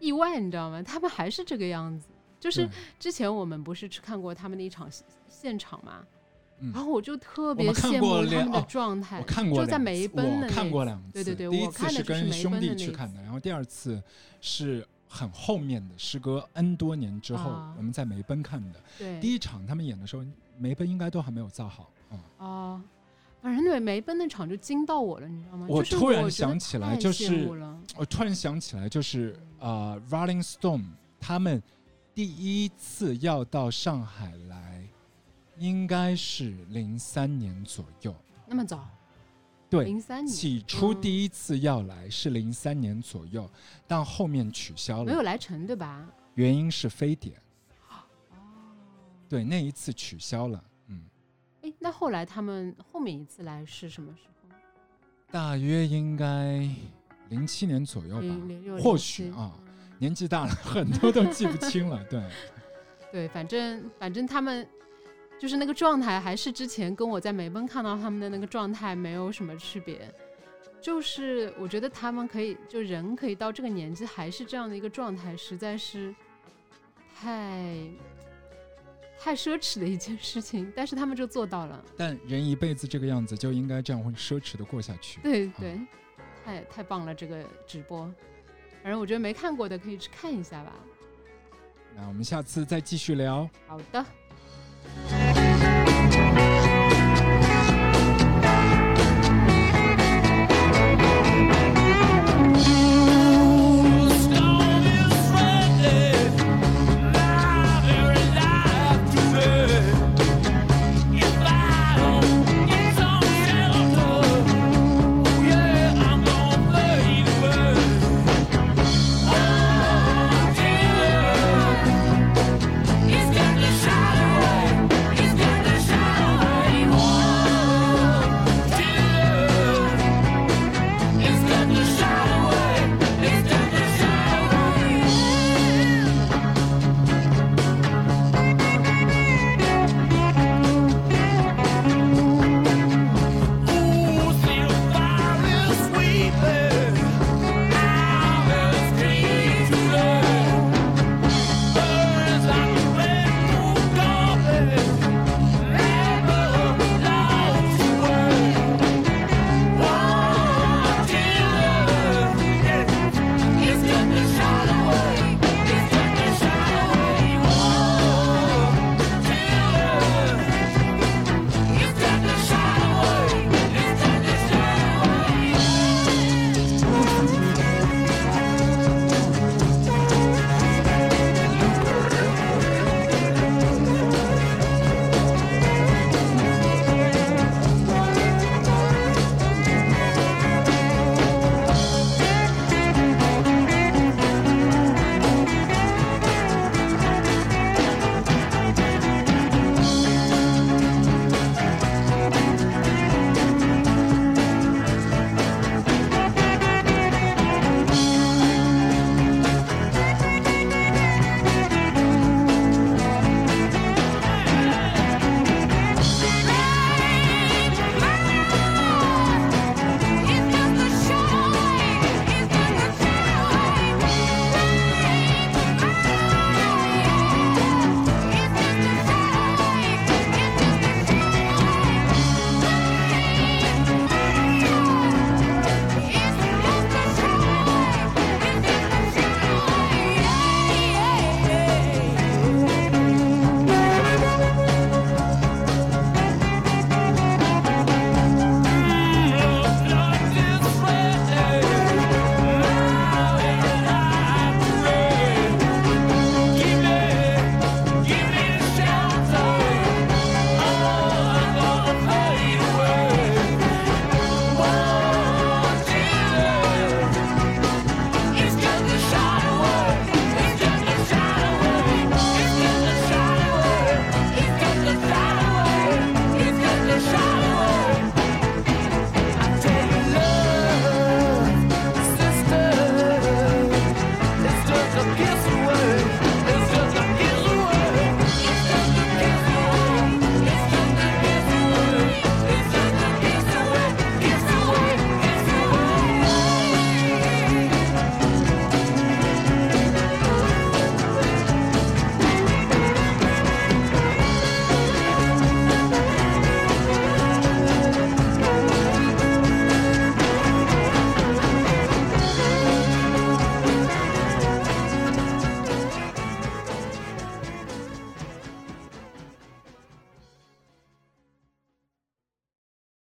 意外，你知道吗？他们还是这个样子。就是之前我们不是去看过他们的一场现现场嘛，嗯然后我就特别羡慕他们的哦状态，我看过就在梅奔的我看过两次，对对对第一次是跟兄弟去看的，然后第二次是很后面的，时隔 N 多年之后，啊我们在梅奔看的。对第一场他们演的时候，梅奔应该都还没有造好啊。哦，反正对梅奔那场就惊到我了，你知道吗？我突然想起来就是我突然想起来，就是呃，Rolling Stone 他们第一次要到上海来，应该是零三年左右。那么早，对，零三年起初嗯第一次要来是零三年左右，但后面取消了，没有来成对吧？原因是非典。哦，对，那一次取消了。嗯，哎，那后来他们后面一次来是什么时候？大约应该零七年左右吧，或许啊，嗯年纪大了，[laughs] 很多都记不清了。[laughs] 对，对，反正反正他们就是那个状态，还是之前跟我在梅奔看到他们的那个状态没有什么区别。就是我觉得他们可以，就人可以到这个年纪还是这样的一个状态，实在是太太奢侈的一件事情。但是他们就做到了，但人一辈子这个样子，就应该这样会奢侈的过下去。对对，太太棒了这个直播。反正我觉得没看过的可以去看一下吧。那我们下次再继续聊。好的。